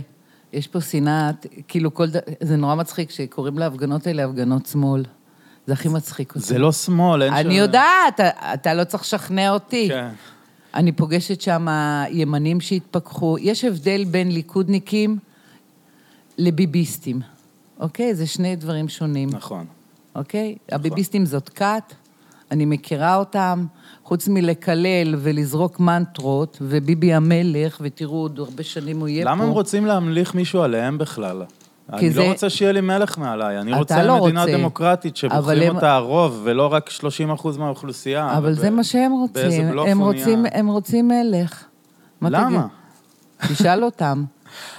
יש פה שנאת, כאילו כל ד... זה נורא מצחיק שקוראים להפגנות האלה הפגנות שמאל. זה הכי מצחיק אותי. זה לא שמאל, אין אני שם- יודעת, אתה, אתה לא צריך לשכנע אותי. כן. אני פוגשת שם ימנים שהתפכחו. יש הבדל בין ליכודניקים לביביסטים, אוקיי? זה שני דברים שונים, נכון. אוקיי? הביביסטים זאת כת, אני מכירה אותם, חוץ מלקלל ולזרוק מנטרות, וביבי המלך, ותראו, עוד הרבה שנים הוא יהיה פה. למה הם רוצים להמליך מישהו עליהם בכלל? אני זה- לא רוצה שיהיה לי מלך מעליי, אני רוצה לא מדינה רוצה. דמוקרטית שבוחרים הם- אותה הרוב, ולא רק 30 אחוז מהאוכלוסייה. אבל וב- זה מה שהם באיזה רוצים, בלוף הם רוצים. הם רוצים מלך. מה למה? תשאל אותם.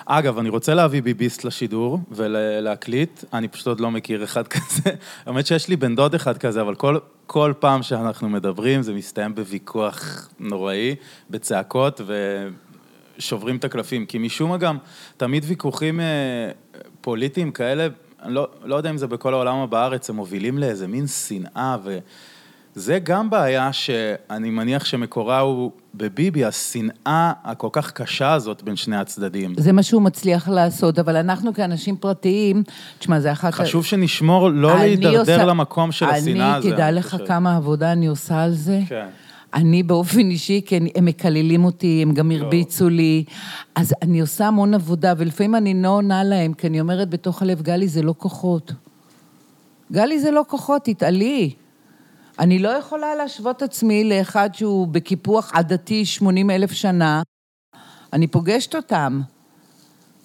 אגב, אני רוצה להביא ביביסט לשידור ולהקליט, אני פשוט עוד לא מכיר אחד כזה. האמת שיש לי בן דוד אחד כזה, אבל כל, כל פעם שאנחנו מדברים זה מסתיים בוויכוח נוראי, בצעקות ושוברים את הקלפים. כי משום מה גם, תמיד ויכוחים אה, פוליטיים כאלה, אני לא, לא יודע אם זה בכל העולם או בארץ, הם מובילים לאיזה מין שנאה ו... זה גם בעיה שאני מניח שמקורה הוא בביבי, השנאה הכל כך קשה הזאת בין שני הצדדים. זה מה שהוא מצליח לעשות, אבל אנחנו כאנשים פרטיים, תשמע, זה אחת... חשוב שנשמור, לא להידרדר עושה- למקום של השנאה הזה. אני, תדע לך חושב. כמה עבודה אני עושה על זה. כן. אני באופן אישי, כי אני- הם מקללים אותי, הם גם הרביצו לי, אז אני עושה המון עבודה, ולפעמים אני לא עונה להם, כי אני אומרת בתוך הלב, גלי, זה לא כוחות. גלי, זה לא כוחות, תתעלי. אני לא יכולה להשוות עצמי לאחד שהוא בקיפוח עדתי 80 אלף שנה. אני פוגשת אותם.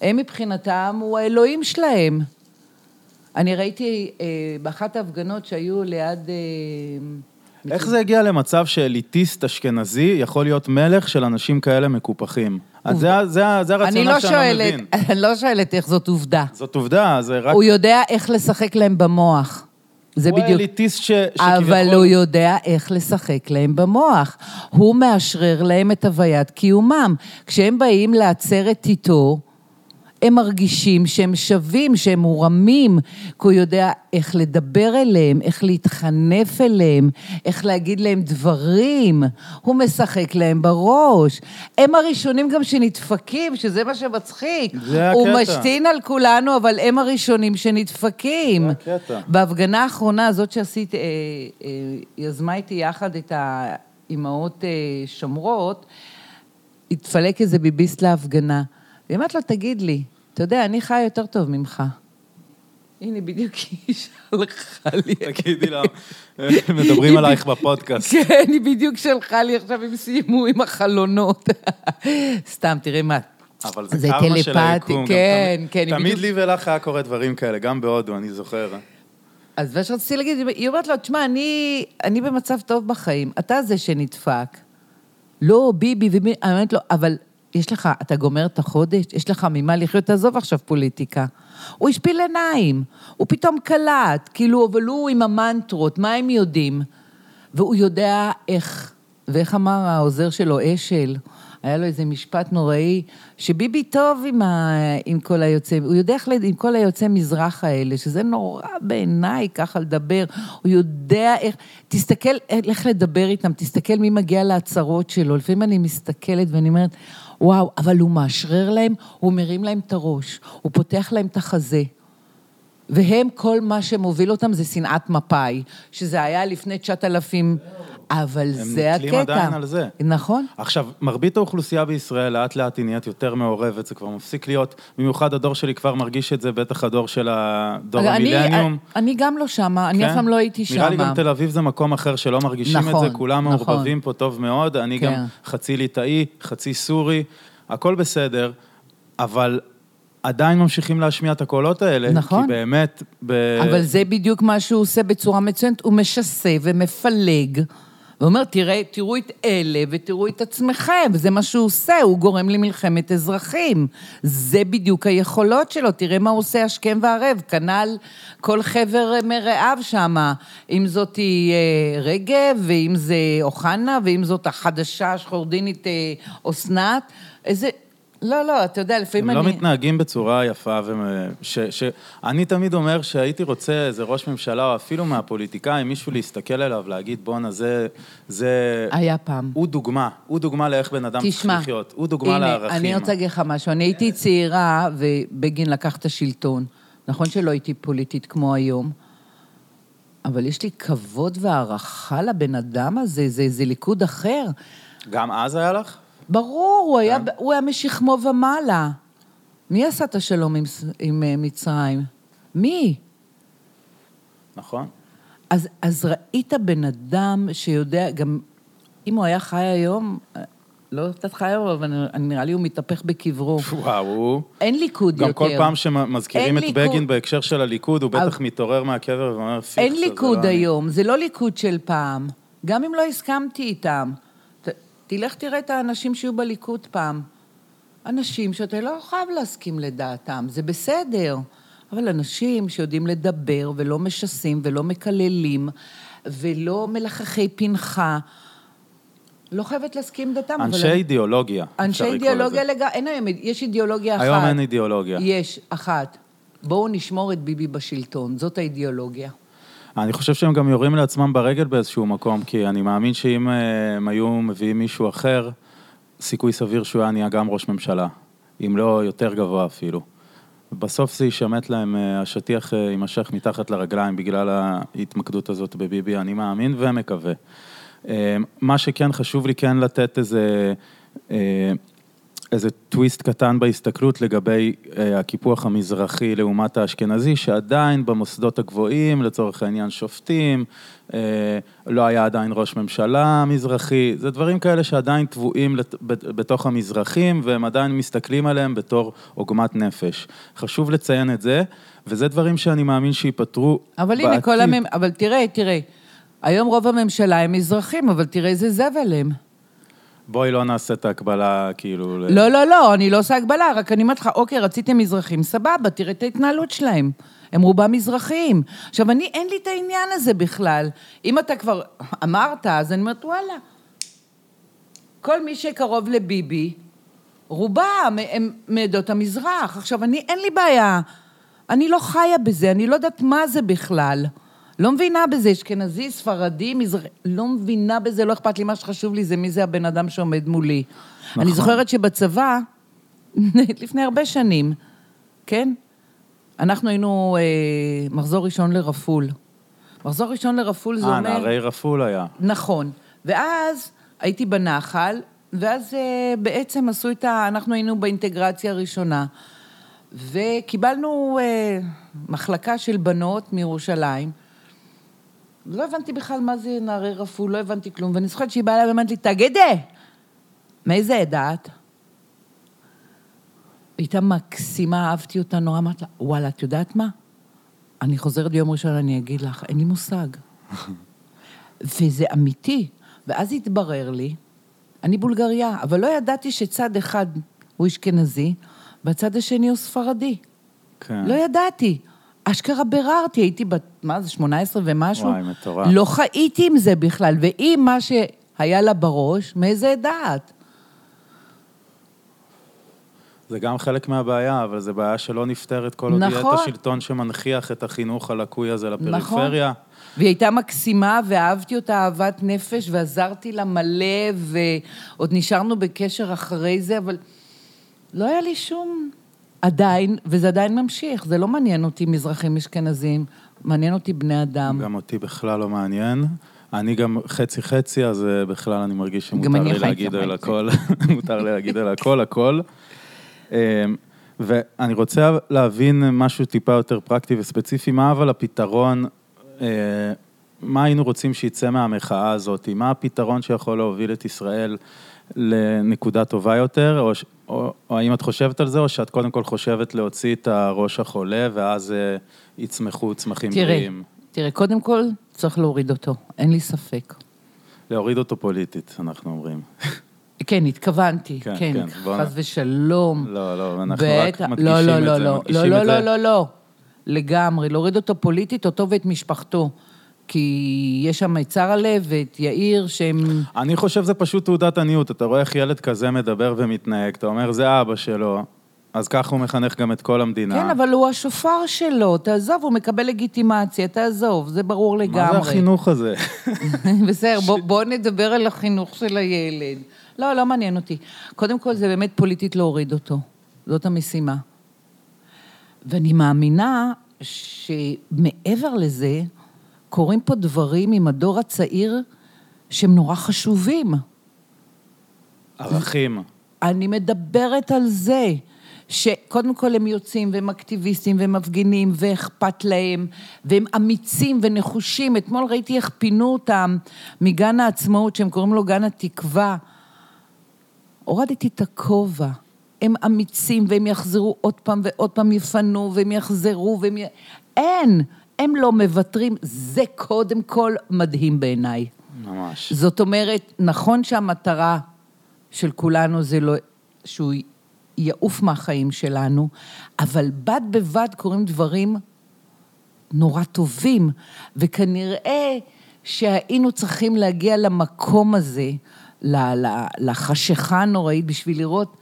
הם מבחינתם, הוא האלוהים שלהם. אני ראיתי אה, באחת ההפגנות שהיו ליד... אה, איך זה הגיע למצב שאליטיסט אשכנזי יכול להיות מלך של אנשים כאלה מקופחים? אז זה, זה, זה הרציונל לא שאני לא שואלת, מבין. אני לא שואלת איך זאת עובדה. זאת עובדה, זה רק... הוא יודע איך לשחק להם במוח. זה הוא בדיוק. האליטיסט ש... אבל שכביכול- הוא יודע איך לשחק להם במוח. הוא מאשרר להם את הוויית קיומם. כשהם באים לעצרת איתו, הם מרגישים שהם שווים, שהם מורמים, כי הוא יודע איך לדבר אליהם, איך להתחנף אליהם, איך להגיד להם דברים. הוא משחק להם בראש. הם הראשונים גם שנדפקים, שזה מה שמצחיק. זה הוא הקטע. משתין על כולנו, אבל הם הראשונים שנדפקים. זה הקטע. בהפגנה האחרונה הזאת שעשית, אה, אה, יזמה איתי יחד את האימהות אה, שומרות, התפלק איזה ביביסט להפגנה. והיא אומרת לו, תגיד לי, אתה יודע, אני חיה יותר טוב ממך. הנה, בדיוק היא שלחה לי. תגידי לה, מדברים עלייך בפודקאסט. כן, היא בדיוק שלחה לי, עכשיו הם סיימו עם החלונות. סתם, תראי מה. אבל זה, קרמה של היקום. כן, כן, תמיד לי ולך היה קורה דברים כאלה, גם בהודו, אני זוכר. אז מה שרציתי להגיד, היא אומרת לו, תשמע, אני, אני במצב טוב בחיים, אתה זה שנדפק. לא, ביבי ומי, אני אומרת לו, אבל יש לך, אתה גומר את החודש, יש לך ממה לחיות, תעזוב עכשיו פוליטיקה. הוא השפיל עיניים, הוא פתאום קלט, כאילו, אבל הוא עם המנטרות, מה הם יודעים? והוא יודע איך, ואיך אמר העוזר שלו, אשל, היה לו איזה משפט נוראי, שביבי טוב עם, ה, עם כל היוצא, הוא יודע איך, עם כל היוצאי מזרח האלה, שזה נורא בעיניי ככה לדבר, הוא יודע איך, תסתכל איך לדבר איתם, תסתכל מי מגיע להצהרות שלו, לפעמים אני מסתכלת ואני אומרת, וואו, אבל הוא מאשרר להם, הוא מרים להם את הראש, הוא פותח להם את החזה. והם, כל מה שמוביל אותם זה שנאת מפא"י, שזה היה לפני 9,000, אבל זה נתלים הקטע. עדיין על זה. נכון. עכשיו, מרבית האוכלוסייה בישראל לאט לאט היא נהיית יותר מעורבת, זה כבר מפסיק להיות, במיוחד הדור שלי כבר מרגיש את זה, בטח הדור של הדור אני- המילניום. אני גם לא שמה, אני כן? אף פעם לא הייתי שמה. נראה לי גם תל אביב זה מקום אחר שלא מרגישים את נכון, זה, כולם נכון. מעורבבים פה טוב מאוד, אני כן. גם חצי ליטאי, חצי סורי, הכל בסדר, אבל עדיין ממשיכים להשמיע את הקולות האלה, נכון. כי באמת, ב... אבל זה בדיוק מה שהוא עושה בצורה מצוינת, הוא משסה ומפלג. ואומר, תראה, תראו את אלה ותראו את עצמכם, וזה מה שהוא עושה, הוא גורם למלחמת אזרחים. זה בדיוק היכולות שלו, תראה מה הוא עושה השכם והערב, כנ"ל כל חבר מרעיו שם, אם זאת אה, רגב, ואם זה אוחנה, ואם זאת החדשה השחורדינית אה, אסנת, איזה... לא, לא, אתה יודע, לפעמים הם אני... לא מתנהגים בצורה יפה, ו... ש... ש... אני תמיד אומר שהייתי רוצה איזה ראש ממשלה, או אפילו מהפוליטיקאים, מישהו להסתכל עליו, להגיד, בואנה, זה... זה... היה פעם. הוא דוגמה, הוא דוגמה לאיך בן אדם צריך תשמע, לחיות, הוא דוגמה הנה, לערכים. אני רוצה להגיד לך משהו. אני הייתי צעירה ובגין לקח את השלטון. נכון שלא הייתי פוליטית כמו היום, אבל יש לי כבוד והערכה לבן אדם הזה, זה, זה ליכוד אחר. גם אז היה לך? ברור, הוא היה, כן. הוא היה משכמו ומעלה. מי עשה את השלום עם, עם אה, מצרים? מי? נכון. אז, אז ראית בן אדם שיודע, גם אם הוא היה חי היום, אה, לא יודעת חי היום, אבל אני- נראה לי הוא מתהפך בקברו. וואו, הוא... אין ליכוד גם יותר. כל פעם שמזכירים את אין בגין ליכוד. בהקשר של הליכוד, הוא בטח אבל- מתעורר מהקבר ואומר, אין זה לא ליכוד אני." היום, זה לא ליכוד של פעם. גם אם לא הסכמתי איתם. תלך תראה את האנשים שהיו בליכוד פעם. אנשים שאתה לא חייב להסכים לדעתם, זה בסדר. אבל אנשים שיודעים לדבר ולא משסים ולא מקללים ולא מלחכי פנחה, לא חייבת להסכים. אבל אנשי אני- אידיאולוגיה, אנשי אידיאולוגיה. לגמרי, אין היום, יש אידיאולוגיה אחת. היום אין אידיאולוגיה. יש, אחת. בואו נשמור את ביבי בשלטון, זאת האידיאולוגיה. אני חושב שהם גם יורים לעצמם ברגל באיזשהו מקום, כי אני מאמין שאם אה, הם היו מביאים מישהו אחר, סיכוי סביר שהוא היה נהיה גם ראש ממשלה, אם לא יותר גבוה אפילו. בסוף זה יישמט להם, אה, השטיח אה, יימשך מתחת לרגליים בגלל ההתמקדות הזאת בביבי, אני מאמין ומקווה. מה שכן חשוב לי כן לתת איזה, איזה טוויסט קטן בהסתכלות לגבי אה, הקיפוח המזרחי לעומת האשכנזי, שעדיין במוסדות הגבוהים, לצורך העניין שופטים, אה, לא היה עדיין ראש ממשלה מזרחי, זה דברים כאלה שעדיין טבועים לת- בת- בתוך המזרחים, והם עדיין מסתכלים עליהם בתור עוגמת נפש. חשוב לציין את זה, וזה דברים שאני מאמין שייפתרו אבל הנה, כל הממ... אבל תראה, תראה, היום רוב הממשלה הם מזרחים, אבל תראה איזה זבל הם. בואי לא נעשה את ההקבלה, כאילו... לא, לא, לא, אני לא עושה הגבלה, רק אני אומרת לך, אוקיי, רציתם מזרחים, סבבה, תראה את ההתנהלות שלהם. הם רובם מזרחים. עכשיו, אני, אין לי את העניין הזה בכלל. אם אתה כבר אמרת, אז אני אומרת, וואלה. כל מי שקרוב לביבי, רובם הם מעדות המזרח. עכשיו, אני, אין לי בעיה. אני לא חיה בזה, אני לא יודעת מה זה בכלל. לא מבינה בזה, אשכנזי, ספרדי, מזרחי, לא מבינה בזה, לא אכפת לי, מה שחשוב לי זה מי זה הבן אדם שעומד מולי. נכון. אני זוכרת שבצבא, לפני הרבה שנים, כן? אנחנו היינו אה, מחזור ראשון לרפול. מחזור ראשון לרפול זה אה, אומר... נערי רפול היה. נכון. ואז הייתי בנחל, ואז אה, בעצם עשו את ה... אנחנו היינו באינטגרציה הראשונה, וקיבלנו אה, מחלקה של בנות מירושלים. לא הבנתי בכלל מה זה נערי רפול, לא הבנתי כלום, ואני זוכרת שהיא באה אליי ואמרת לי, תגידי, מאיזה עדה את? היא הייתה מקסימה, אהבתי אותה נורא, אמרתי לה, וואלה, את יודעת מה? אני חוזרת ביום ראשון, אני אגיד לך, אין לי מושג. וזה אמיתי. ואז התברר לי, אני בולגריה, אבל לא ידעתי שצד אחד הוא אשכנזי, והצד השני הוא ספרדי. כן. לא ידעתי. אשכרה ביררתי, הייתי בת, מה זה, 18 ומשהו? וואי, מטורף. לא חייתי עם זה בכלל, והיא, מה שהיה לה בראש, מאיזה דעת? זה גם חלק מהבעיה, אבל זו בעיה שלא נפתרת כל עוד יהיה נכון. את השלטון שמנכיח את החינוך הלקוי הזה לפריפריה. והיא הייתה מקסימה, ואהבתי אותה אהבת נפש, ועזרתי לה מלא, ועוד נשארנו בקשר אחרי זה, אבל לא היה לי שום... עדיין, וזה עדיין ממשיך, זה לא מעניין אותי מזרחים אשכנזים, מעניין אותי בני אדם. גם אותי בכלל לא מעניין. אני גם חצי חצי, אז אה, בכלל אני מרגיש שמותר לי להגיד על. הכל, מותר לי להגיד על הכל, הכל. אמ, ואני רוצה להבין משהו טיפה יותר פרקטי וספציפי, מה אבל הפתרון, אה, מה היינו רוצים שיצא מהמחאה הזאת, מה הפתרון שיכול להוביל את ישראל לנקודה טובה יותר, או, או, או האם את חושבת על זה, או שאת קודם כל חושבת להוציא את הראש החולה, ואז אה, יצמחו צמחים תראה, בריאים. תראה, קודם כל צריך להוריד אותו, אין לי ספק. להוריד אותו פוליטית, אנחנו אומרים. כן, התכוונתי, כן, כן, כן, חס ושלום. לא, לא, אנחנו בטח- רק מדגישים לא, לא, את לא, זה, לא, מדגישים לא, את לא, זה. לא, לא, לגמרי, להוריד אותו פוליטית, אותו ואת משפחתו. כי יש שם את צרלה ואת יאיר שהם... אני חושב שזה פשוט תעודת עניות, אתה רואה איך ילד כזה מדבר ומתנהג, אתה אומר, זה אבא שלו, אז ככה הוא מחנך גם את כל המדינה. כן, אבל הוא השופר שלו, תעזוב, הוא מקבל לגיטימציה, תעזוב, זה ברור לגמרי. מה זה החינוך הזה? בסדר, בוא, בוא נדבר על החינוך של הילד. לא, לא מעניין אותי. קודם כל, זה באמת פוליטית להוריד אותו. זאת המשימה. ואני מאמינה שמעבר לזה, קורים פה דברים עם הדור הצעיר שהם נורא חשובים. ערכים. אני מדברת על זה, שקודם כל הם יוצאים והם אקטיביסטים והם מפגינים ואכפת להם והם אמיצים ונחושים. אתמול ראיתי איך פינו אותם מגן העצמאות, שהם קוראים לו גן התקווה. הורדתי את הכובע. הם אמיצים והם יחזרו עוד פעם ועוד פעם יפנו והם יחזרו והם י... אין, הם לא מוותרים. זה קודם כל מדהים בעיניי. ממש. זאת אומרת, נכון שהמטרה של כולנו זה לא, שהוא יעוף מהחיים שלנו, אבל בד בבד קורים דברים נורא טובים, וכנראה שהיינו צריכים להגיע למקום הזה, לחשיכה הנוראית, בשביל לראות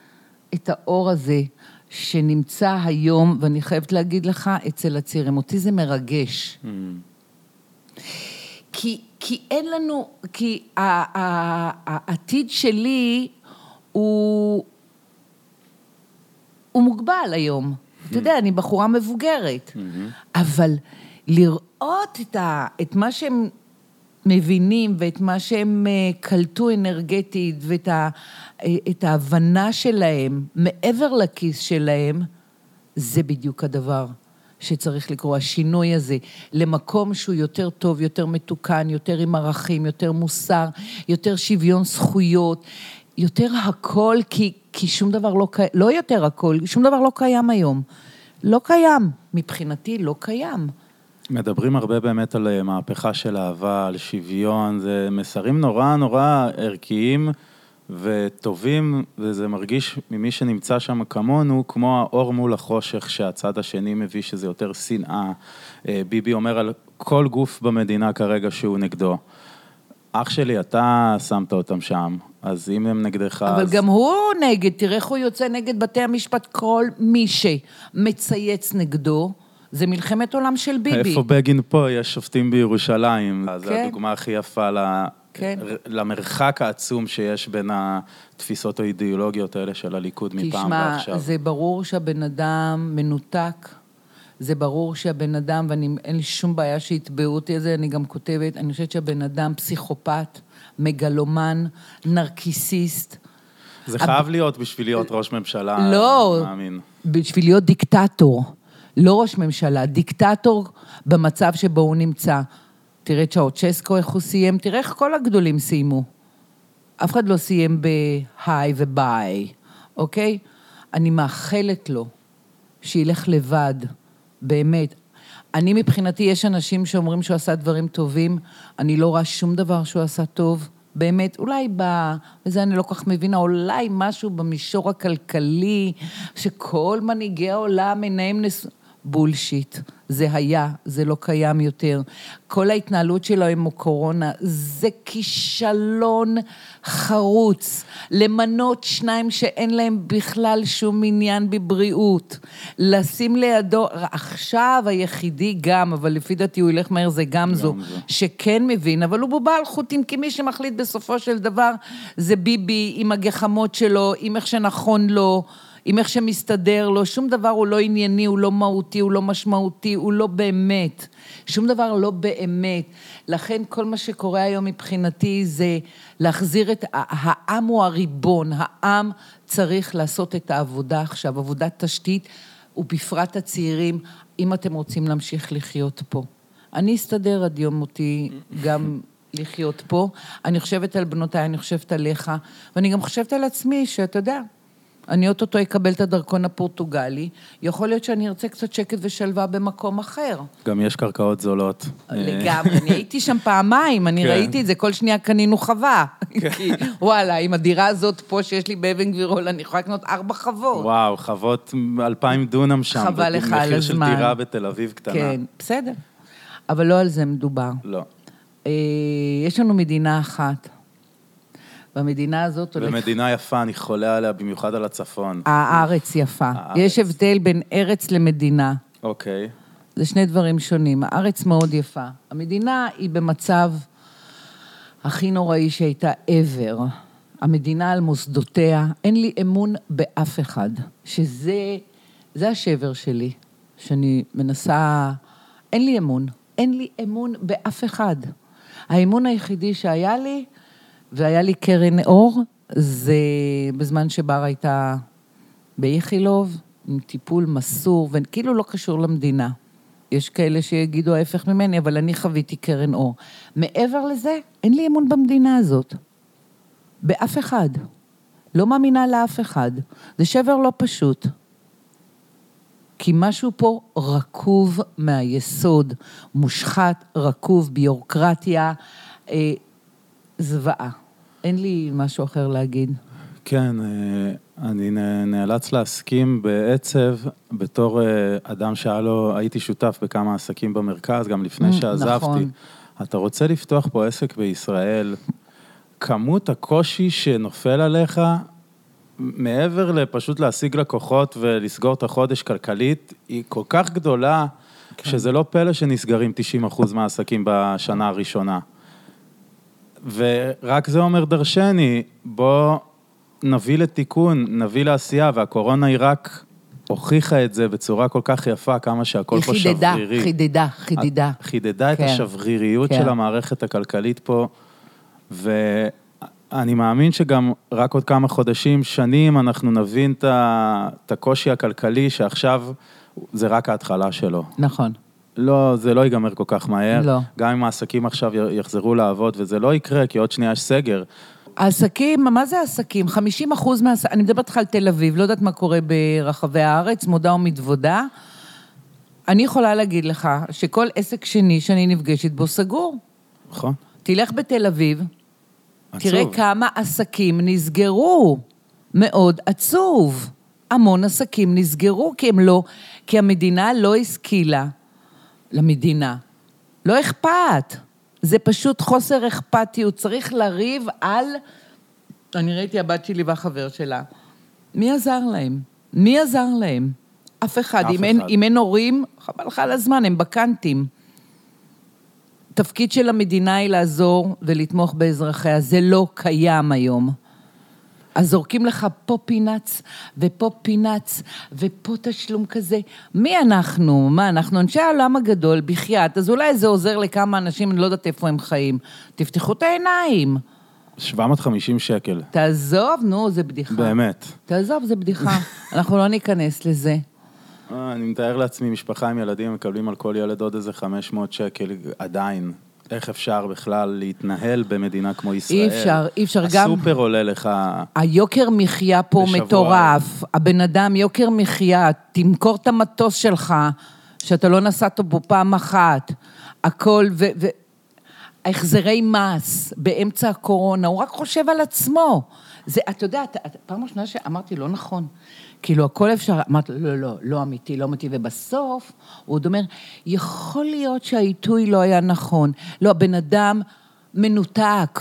את האור הזה שנמצא היום, ואני חייבת להגיד לך, אצל הצעירים. אותי זה מרגש. כי, כי אין לנו, כי העתיד שלי הוא, הוא מוגבל היום. אתה יודע, אני בחורה מבוגרת, אבל לראות את, ה, את מה שהם מבינים ואת מה שהם אה, קלטו אנרגטית ואת ה, את ההבנה שלהם מעבר לכיס שלהם, זה בדיוק הדבר שצריך לקרוא, השינוי הזה, למקום שהוא יותר טוב, יותר מתוקן, יותר עם ערכים, יותר מוסר, יותר שוויון זכויות, יותר הכל, כי, כי שום דבר לא קיים, לא יותר הכל, שום דבר לא קיים היום. לא קיים. מבחינתי לא קיים. מדברים הרבה באמת על אה, מהפכה של אהבה, על שוויון, זה מסרים נורא נורא ערכיים וטובים, וזה מרגיש ממי שנמצא שם כמונו, כמו האור מול החושך שהצד השני מביא, שזה יותר שנאה. אה, ביבי אומר על כל גוף במדינה כרגע שהוא נגדו. אח שלי, אתה שמת אותם שם, אז אם הם נגדך... אבל אז... גם הוא נגד, תראה איך הוא יוצא נגד בתי המשפט, כל מי שמצייץ נגדו. זה מלחמת עולם של ביבי. איפה בגין פה? יש שופטים בירושלים. כן. זו הדוגמה הכי יפה כן. למרחק העצום שיש בין התפיסות האידיאולוגיות האלה של הליכוד מפעם ועכשיו. תשמע, זה ברור שהבן אדם מנותק. זה ברור שהבן אדם, ואין לי שום בעיה שיתבעו אותי על זה, אני גם כותבת, אני חושבת שהבן אדם פסיכופת, מגלומן, נרקיסיסט. זה חייב להיות בשביל להיות ראש ממשלה, לא, מאמין. בשביל להיות דיקטטור. לא ראש ממשלה, דיקטטור במצב שבו הוא נמצא. תראה צ'אוצ'סקו, איך הוא סיים, תראה איך כל הגדולים סיימו. אף אחד לא סיים בהיי וביי, אוקיי? אני מאחלת לו שילך לבד, באמת. אני מבחינתי, יש אנשים שאומרים שהוא עשה דברים טובים, אני לא רואה שום דבר שהוא עשה טוב. באמת, אולי ב... וזה אני לא כל כך מבינה, אולי משהו במישור הכלכלי, שכל מנהיגי העולם עיניהם נס... בולשיט. זה היה, זה לא קיים יותר. כל ההתנהלות שלו עם הקורונה זה כישלון חרוץ. למנות שניים שאין להם בכלל שום עניין בבריאות. לשים לידו, עכשיו היחידי גם, אבל לפי דעתי הוא ילך מהר, זה גמזו, גמזו. שכן מבין, אבל הוא בובה על חוטים, כי מי שמחליט בסופו של דבר זה ביבי עם הגחמות שלו, עם איך שנכון לו. עם איך שמסתדר לו, שום דבר הוא לא ענייני, הוא לא מהותי, הוא לא משמעותי, הוא לא באמת. שום דבר לא באמת. לכן כל מה שקורה היום מבחינתי זה להחזיר את... העם הוא הריבון, העם צריך לעשות את העבודה עכשיו, עבודת תשתית, ובפרט הצעירים, אם אתם רוצים להמשיך לחיות פה. אני אסתדר עד יום מותי גם לחיות פה. אני חושבת על בנותיי, אני חושבת עליך, ואני גם חושבת על עצמי, שאתה יודע, אני אוטוטו אקבל את הדרכון הפורטוגלי, יכול להיות שאני ארצה קצת שקט ושלווה במקום אחר. גם יש קרקעות זולות. לגמרי, אני הייתי שם פעמיים, אני כן. ראיתי את זה, כל שנייה קנינו חווה. כן. כי וואלה, עם הדירה הזאת פה שיש לי באבן גבירול, אני יכולה לקנות ארבע חוות. וואו, חוות אלפיים דונם שם. חבל לך על הזמן. במחיר של דירה בתל אביב קטנה. כן, בסדר. אבל לא על זה מדובר. לא. אה, יש לנו מדינה אחת. והמדינה הזאת הולכת... ומדינה יפה, אני חולה עליה, במיוחד על הצפון. הארץ יפה. הארץ. יש הבדל בין ארץ למדינה. אוקיי. זה שני דברים שונים. הארץ מאוד יפה. המדינה היא במצב הכי נוראי שהייתה ever. המדינה על מוסדותיה, אין לי אמון באף אחד. שזה, זה השבר שלי, שאני מנסה... אין לי אמון. אין לי אמון באף אחד. האמון היחידי שהיה לי והיה לי קרן אור, זה בזמן שבר הייתה באיכילוב, עם טיפול מסור, וכאילו לא קשור למדינה. יש כאלה שיגידו ההפך ממני, אבל אני חוויתי קרן אור. מעבר לזה, אין לי אמון במדינה הזאת. באף אחד. לא מאמינה לאף אחד. זה שבר לא פשוט. כי משהו פה רקוב מהיסוד, מושחת, רקוב, ביורוקרטיה, אה, זוועה. אין לי משהו אחר להגיד. כן, אה, אני נאלץ להסכים בעצב, בתור אה, אדם שהיה לו, הייתי שותף בכמה עסקים במרכז, גם לפני mm, שעזבתי. נכון. אתה רוצה לפתוח פה עסק בישראל, כמות הקושי שנופל עליך, מעבר לפשוט להשיג לקוחות ולסגור את החודש כלכלית, היא כל כך גדולה, כן. שזה לא פלא שנסגרים 90% מהעסקים בשנה הראשונה. ורק זה אומר דרשני, בוא נביא לתיקון, נביא לעשייה, והקורונה היא רק הוכיחה את זה בצורה כל כך יפה, כמה שהכל היא פה חידדה, שברירי. חידדה, חידדה. חידדה את כן. השבריריות כן. של המערכת הכלכלית פה, ואני מאמין שגם רק עוד כמה חודשים, שנים, אנחנו נבין את את הקושי הכלכלי שעכשיו זה רק ההתחלה שלו. נכון. לא, זה לא ייגמר כל כך מהר. לא. גם אם העסקים עכשיו יחזרו לעבוד, וזה לא יקרה, כי עוד שנייה יש סגר. העסקים, מה זה עסקים? 50 אחוז מהעסקים, אני מדברת איתך על תל אביב, לא יודעת מה קורה ברחבי הארץ, מודה ומתוודה. אני יכולה להגיד לך שכל עסק שני שאני נפגשת בו סגור. נכון? תלך בתל אביב, תראה עצוב. כמה עסקים נסגרו. מאוד עצוב. המון עסקים נסגרו כי הם לא, כי המדינה לא השכילה. למדינה. לא אכפת. זה פשוט חוסר אכפתיות. צריך לריב על... אני ראיתי הבת שלי והחבר שלה. מי עזר להם? מי עזר להם? אף אחד. אף אם, אין, אחד. אם אין הורים, חבל לך על הזמן, הם בקנטים. תפקיד של המדינה היא לעזור ולתמוך באזרחיה, זה לא קיים היום. אז זורקים לך פה פינאץ, ופה פינאץ, ופה תשלום כזה. מי אנחנו? מה, אנחנו אנשי העולם הגדול, בחייאת, אז אולי זה עוזר לכמה אנשים, אני לא יודעת איפה הם חיים. תפתחו את העיניים. 750 שקל, תעזוב, נו, זה בדיחה. באמת. תעזוב, זה בדיחה. אנחנו לא ניכנס לזה. אה, אני מתאר לעצמי, משפחה עם ילדים מקבלים על כל ילד עוד איזה 500 שקל, עדיין. איך אפשר בכלל להתנהל במדינה כמו ישראל? אי אפשר, אי אפשר. גם- הסופר עולה לך... היוקר מחיה פה בשבוע. מטורף. הבן אדם, יוקר מחיה, תמכור את המטוס שלך, שאתה לא נסעת בו פעם אחת. הכל, ו... ו... החזרי מס באמצע הקורונה, הוא רק חושב על עצמו. זה, אתה יודע, אתה, פעם ראשונה שאמרתי, לא נכון. כאילו, הכל אפשר, אמרתי, לא, לא, לא אמיתי, לא אמיתי, ובסוף הוא עוד אומר, יכול להיות שהעיתוי לא היה נכון. לא, הבן אדם מנותק,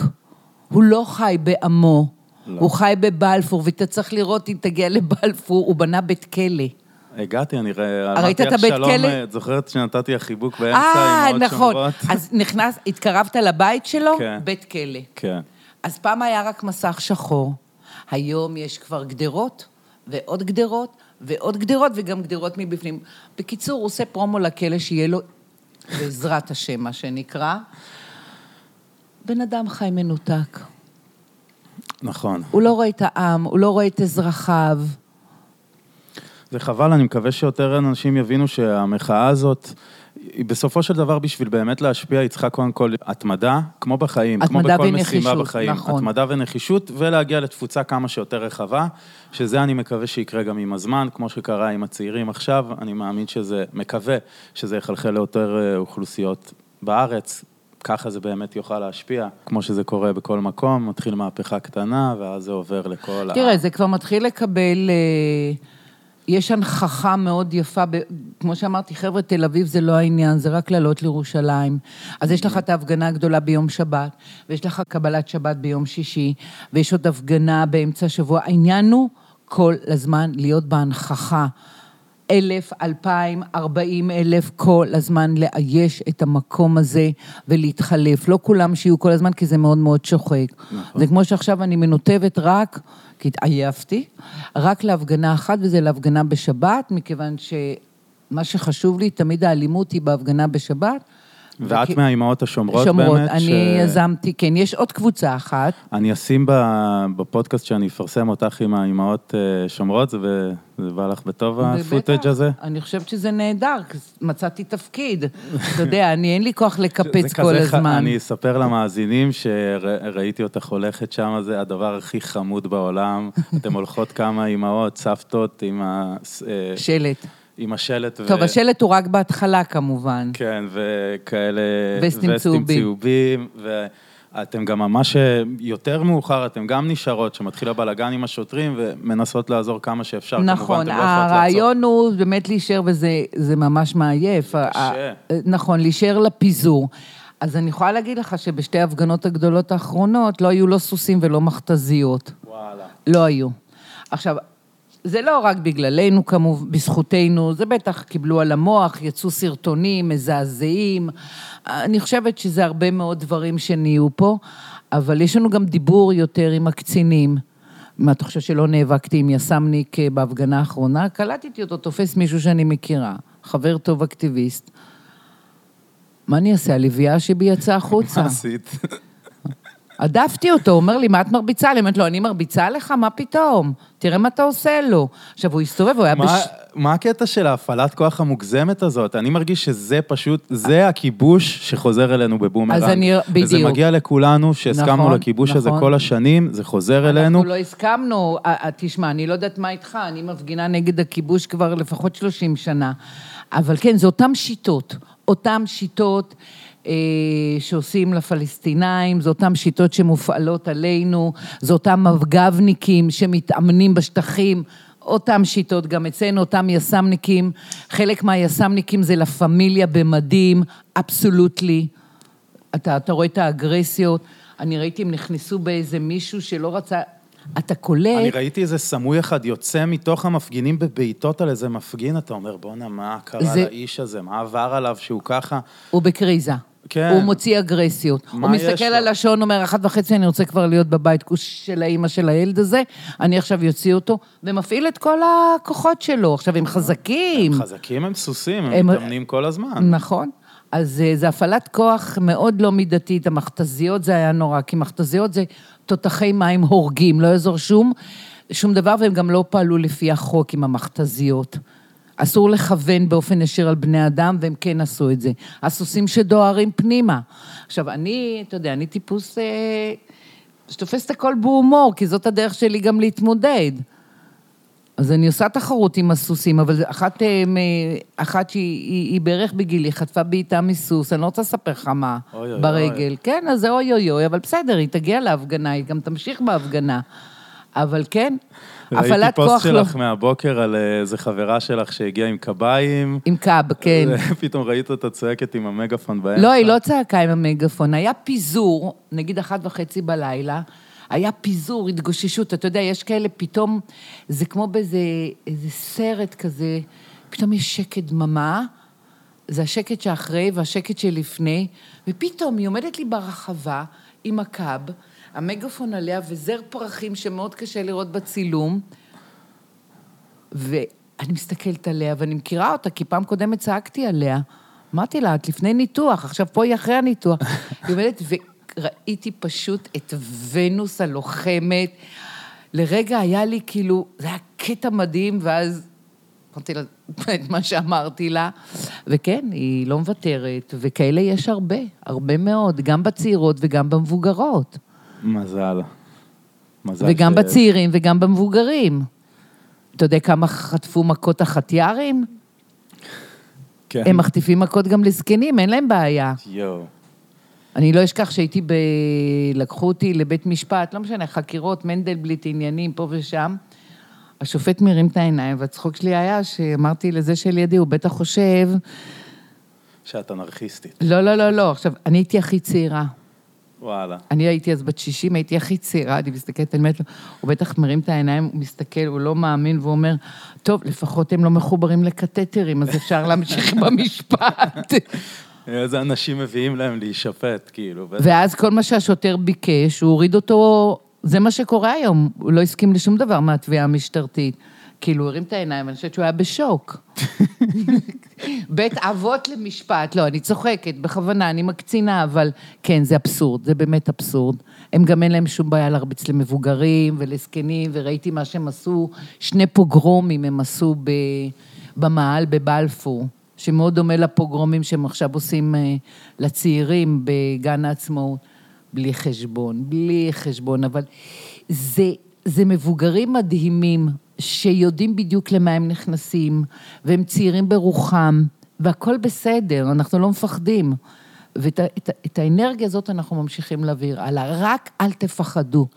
הוא לא חי בעמו, לא. הוא חי בבלפור, ואתה צריך לראות אם תגיע לבלפור, הוא בנה בית כלא. הגעתי, אני ר- ראית אמרתי את הבית כלא? אה, את זוכרת שנתתי לך חיבוק באמצע אה, עם עוד נכון. שומרות? אז נכנס, התקרבת לבית שלו? כן. בית כלא. כן. אז פעם היה רק מסך שחור, היום יש כבר גדרות, ועוד גדרות, ועוד גדרות, וגם גדרות מבפנים. בקיצור, הוא עושה פרומו לכלא שיהיה לו, בעזרת השם, מה שנקרא. בן אדם חי מנותק. נכון. הוא לא רואה את העם, הוא לא רואה את אזרחיו. זה חבל, אני מקווה שיותר אנשים יבינו שהמחאה הזאת, בסופו של דבר בשביל באמת להשפיע, היא צריכה קודם כל התמדה, כמו בחיים, כמו בכל ונחישות, משימה בחיים. נכון. התמדה ונחישות, ולהגיע לתפוצה כמה שיותר רחבה, שזה אני מקווה שיקרה גם עם הזמן, כמו שקרה עם הצעירים עכשיו, אני מאמין שזה, מקווה שזה יחלחל ליותר אה, אוכלוסיות בארץ. ככה זה באמת יוכל להשפיע, כמו שזה קורה בכל מקום, מתחיל מהפכה קטנה, ואז זה עובר לכל ה... תראה, זה כבר מתחיל לקבל... אה, יש הנכחה מאוד יפה, ב- כמו שאמרתי, חבר'ה, תל אביב זה לא העניין, זה רק לעלות לירושלים. אז יש לך את ההפגנה הגדולה ביום שבת, ויש לך קבלת שבת ביום שישי, ויש עוד הפגנה באמצע השבוע. העניין הוא כל הזמן להיות בהנכחה. אלף, אלפיים, ארבעים אלף, כל הזמן לאייש את המקום הזה ולהתחלף. לא כולם שיהיו כל הזמן, כי זה מאוד מאוד שוחק. נכון. זה כמו שעכשיו אני מנותבת רק, כי התעייפתי, רק להפגנה אחת, וזה להפגנה בשבת, מכיוון שמה שחשוב לי, תמיד האלימות היא בהפגנה בשבת. ואת וכי- מהאימהות השומרות שומרות, באמת? אני ש- יזמתי, כן, יש עוד קבוצה אחת. אני אשים בפודקאסט שאני אפרסם אותך עם האימהות אה, שומרות, זה זה בא לך בטוב הפוטאג' בטח. הזה? אני חושבת שזה נהדר, מצאתי תפקיד. אתה יודע, אני, אין לי כוח לקפץ כל כזה הזמן. אני אספר למאזינים שראיתי אותך הולכת שם, זה הדבר הכי חמוד בעולם. אתן הולכות כמה אימהות, סבתות, עם ה- אה, שלט. עם השלט. ו- טוב, השלט הוא רק בהתחלה כמובן. כן, וכאלה... וסטים צהובים. צהובים, ואתם גם ממש אה, יותר מאוחר, אתם גם נשארות, שמתחיל הבלאגן עם השוטרים, ומנסות לעזור כמה שאפשר. כמובן, נכון, אתם לא יכולות לעצור. הרעיון הוא באמת להישאר, וזה זה ממש מעייף. ה- ה- נכון, להישאר לפיזור. אז אני יכולה להגיד לך שבשתי ההפגנות הגדולות האחרונות לא היו לא סוסים ולא מכתזיות. וואלה. לא היו. עכשיו, זה לא רק בגללנו כמובן, בזכותנו, זה בטח קיבלו על המוח, יצאו סרטונים מזעזעים. אני חושבת שזה הרבה מאוד דברים שנהיו פה, אבל יש לנו גם דיבור יותר עם הקצינים. מה, אתה חושב שלא נאבקתי עם יס"מניק אה, בהפגנה האחרונה? קלטתי אותו, תופס מישהו שאני מכירה, חבר טוב אקטיביסט. מה אני אעשה? הלביאה שבי יצאה החוצה. מה עשית? הדפתי אותו, הוא אומר לי, מה את מרביצה לי? אמרתי לו, אני מרביצה לך? מה פתאום? תראה מה אתה עושה לו. עכשיו, הוא הסתובב, הוא היה מה- בש... מה הקטע של ההפעלת כוח המוגזמת הזאת? אני מרגיש שזה פשוט, זה הכיבוש שחוזר אלינו בבומרנג. אז אני- וזה בדיוק. מגיע לכולנו, שהסכמנו נכון, לכיבוש הזה נכון. כל השנים, זה חוזר אלינו. אנחנו לא הסכמנו, תשמע, אני לא יודעת מה איתך, אני מפגינה נגד הכיבוש כבר לפחות 30 שנה. אבל כן, זה אותן שיטות, אותן שיטות שעושים לפלסטינאים, זה אותן שיטות שמופעלות עלינו, זה אותם מג"בניקים שמתאמנים בשטחים. אותם שיטות, גם אצלנו אותם יס"מניקים, חלק מהיס"מניקים זה לה פמיליה במדים, אבסולוטלי. אתה, אתה רואה את האגרסיות, אני ראיתי הם נכנסו באיזה מישהו שלא רצה, אתה קולט, אני ראיתי איזה סמוי אחד יוצא מתוך המפגינים בבעיטות על איזה מפגין, אתה אומר, בואנה, מה קרה זה- לאיש הזה? מה עבר עליו שהוא ככה? הוא בקריזה. כן. הוא מוציא אגרסיות. הוא מסתכל? על השעון, אומר, אחת וחצי, אני רוצה כבר להיות בבית של האימא של הילד הזה, אני עכשיו יוציא אותו, ומפעיל את כל הכוחות שלו. עכשיו, הם חזקים. הם חזקים, הם סוסים, הם הם- מתאמנים כל הזמן. נכון. אז אה, זה הפעלת כוח מאוד לא מידתית. המכתזיות זה היה נורא, כי מכתזיות זה תותחי מים הורגים, לא יעזור שום, שום דבר, והם גם לא פעלו לפי החוק עם המכתזיות. אסור לכוון באופן ישיר על בני אדם, והם כן עשו את זה. הסוסים שדוהרים פנימה. עכשיו, אני, אתה יודע, אני טיפוס אה, שתופס את הכל בהומור, כי זאת הדרך שלי גם להתמודד. אז אני עושה תחרות עם הסוסים, אבל אחת, אה, אחת שהיא היא, היא בערך בגילי, חטפה בעיטה מסוס, אני לא רוצה לספר לך מה, אוי, אוי, ברגל. כן, אז זה אוי אוי אוי, אבל בסדר, היא תגיע להפגנה, היא גם תמשיך בהפגנה. אבל כן, ראיתי הפעלת פוסט כוח לא... שלך מהבוקר על אה, איזה חברה שלך שהגיעה עם קביים. עם קאב, כן. פתאום ראית אותה צועקת עם המגאפון באמצע. לא, היא לא צעקה עם המגאפון, היה פיזור, נגיד אחת וחצי בלילה, היה פיזור, התגוששות, אתה יודע, יש כאלה פתאום, זה כמו באיזה איזה סרט כזה, פתאום יש שקט דממה, זה השקט שאחרי והשקט שלפני, ופתאום היא עומדת לי ברחבה עם הקאב, המגאפון עליה וזר פרחים שמאוד קשה לראות בצילום, ואני מסתכלת עליה, ואני מכירה אותה, כי פעם קודמת צעקתי עליה. אמרתי לה, את לפני ניתוח, עכשיו פה היא אחרי הניתוח. היא עומדת, וראיתי פשוט את ונוס הלוחמת. לרגע היה לי כאילו, זה היה קטע מדהים, ואז אמרתי לה את מה שאמרתי לה. וכן, היא לא מוותרת, וכאלה יש הרבה, הרבה מאוד, גם בצעירות וגם במבוגרות. מזל. מזל וגם ש- בצעירים וגם במבוגרים. אתה יודע כמה חטפו מכות החטיארים? כן. הם מחטיפים מכות גם לזקנים, אין להם בעיה. יואו. אני לא אשכח שהייתי ב... לקחו אותי לבית משפט, לא משנה, חקירות, מנדלבליט, עניינים, פה ושם. השופט מרים את העיניים, והצחוק שלי היה שאמרתי לזה שלידי, הוא בטח חושב, שאת אנרכיסטית. לא, לא, לא, לא, עכשיו, אני הייתי הכי צעירה. וואלה. אני הייתי אז בת 60, הייתי הכי צעירה, אני מסתכלת, אני אומרת לו, הוא בטח מרים את העיניים, הוא מסתכל, הוא לא מאמין, והוא אומר, טוב, לפחות הם לא מחוברים לקתטרים, אז אפשר להמשיך במשפט. איזה אנשים מביאים להם להישפט, כאילו. ואז כל מה שהשוטר ביקש, הוא הוריד אותו, זה מה שקורה היום, הוא לא הסכים לשום דבר מהתביעה המשטרתית. כאילו, הוא הרים את העיניים, אני חושבת שהוא היה בשוק. בית אבות למשפט, לא, אני צוחקת, בכוונה, אני מקצינה, אבל כן, זה אבסורד, זה באמת אבסורד. הם גם אין להם שום בעיה להרביץ למבוגרים ולזקנים, וראיתי מה שהם עשו, שני פוגרומים הם עשו ב, במאהל בבלפור, שמאוד דומה לפוגרומים שהם עכשיו עושים אה, לצעירים בגן העצמאות. בלי חשבון, בלי חשבון, אבל זה, זה מבוגרים מדהימים, שיודעים בדיוק למה הם נכנסים, והם צעירים ברוחם, והכול בסדר, אנחנו לא מפחדים. ואת את, את האנרגיה הזאת אנחנו ממשיכים להעביר הלאה, רק אל תפחדו.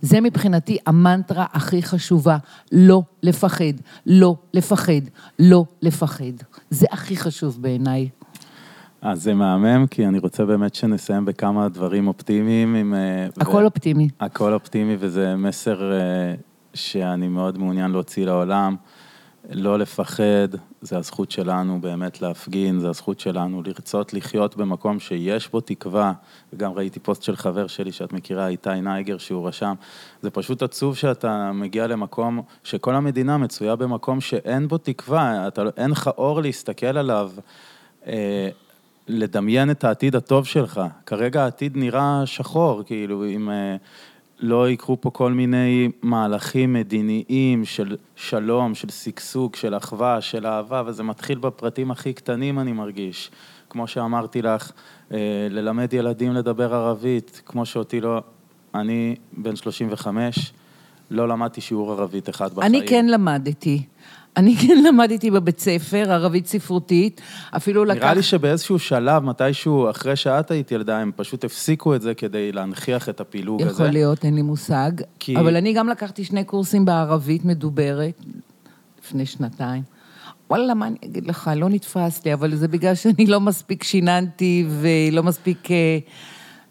זה מבחינתי המנטרה הכי חשובה, לא לפחד, לא לפחד, לא לפחד. זה הכי חשוב בעיניי. אז זה מהמם, כי אני רוצה באמת שנסיים בכמה דברים אופטימיים. עם, אה, הכל אופטימי. הכל אופטימי, וזה מסר אה, שאני מאוד מעוניין להוציא לעולם. לא לפחד, זה הזכות שלנו באמת להפגין, זה הזכות שלנו לרצות לחיות במקום שיש בו תקווה. וגם ראיתי פוסט של חבר שלי שאת מכירה, איתי נייגר, שהוא רשם. זה פשוט עצוב שאתה מגיע למקום, שכל המדינה מצויה במקום שאין בו תקווה, אתה, לא- אין לך אור להסתכל עליו. אה, לדמיין את העתיד הטוב שלך. כרגע העתיד נראה שחור, כאילו, אם אה, לא יקרו פה כל מיני מהלכים מדיניים של שלום, של שגשוג, של אחווה, של אהבה, וזה מתחיל בפרטים הכי קטנים, אני מרגיש. כמו שאמרתי לך, אה, ללמד ילדים לדבר ערבית, כמו שאותי לא... אני בן 35, לא למדתי שיעור ערבית אחד בחיים. אני כן למדתי. אני כן למדתי בבית ספר, ערבית ספרותית, אפילו לקח... נראה לי שבאיזשהו שלב, מתישהו, אחרי שאת היית ילדה, הם פשוט הפסיקו את זה כדי להנכיח את הפילוג הזה. יכול להיות, אין לי מושג. כי- אבל אני גם לקחתי שני קורסים בערבית מדוברת, לפני שנתיים. וואלה, מה אני אגיד לך, לא נתפס לי, אבל זה בגלל שאני לא מספיק שיננתי ולא מספיק, אה,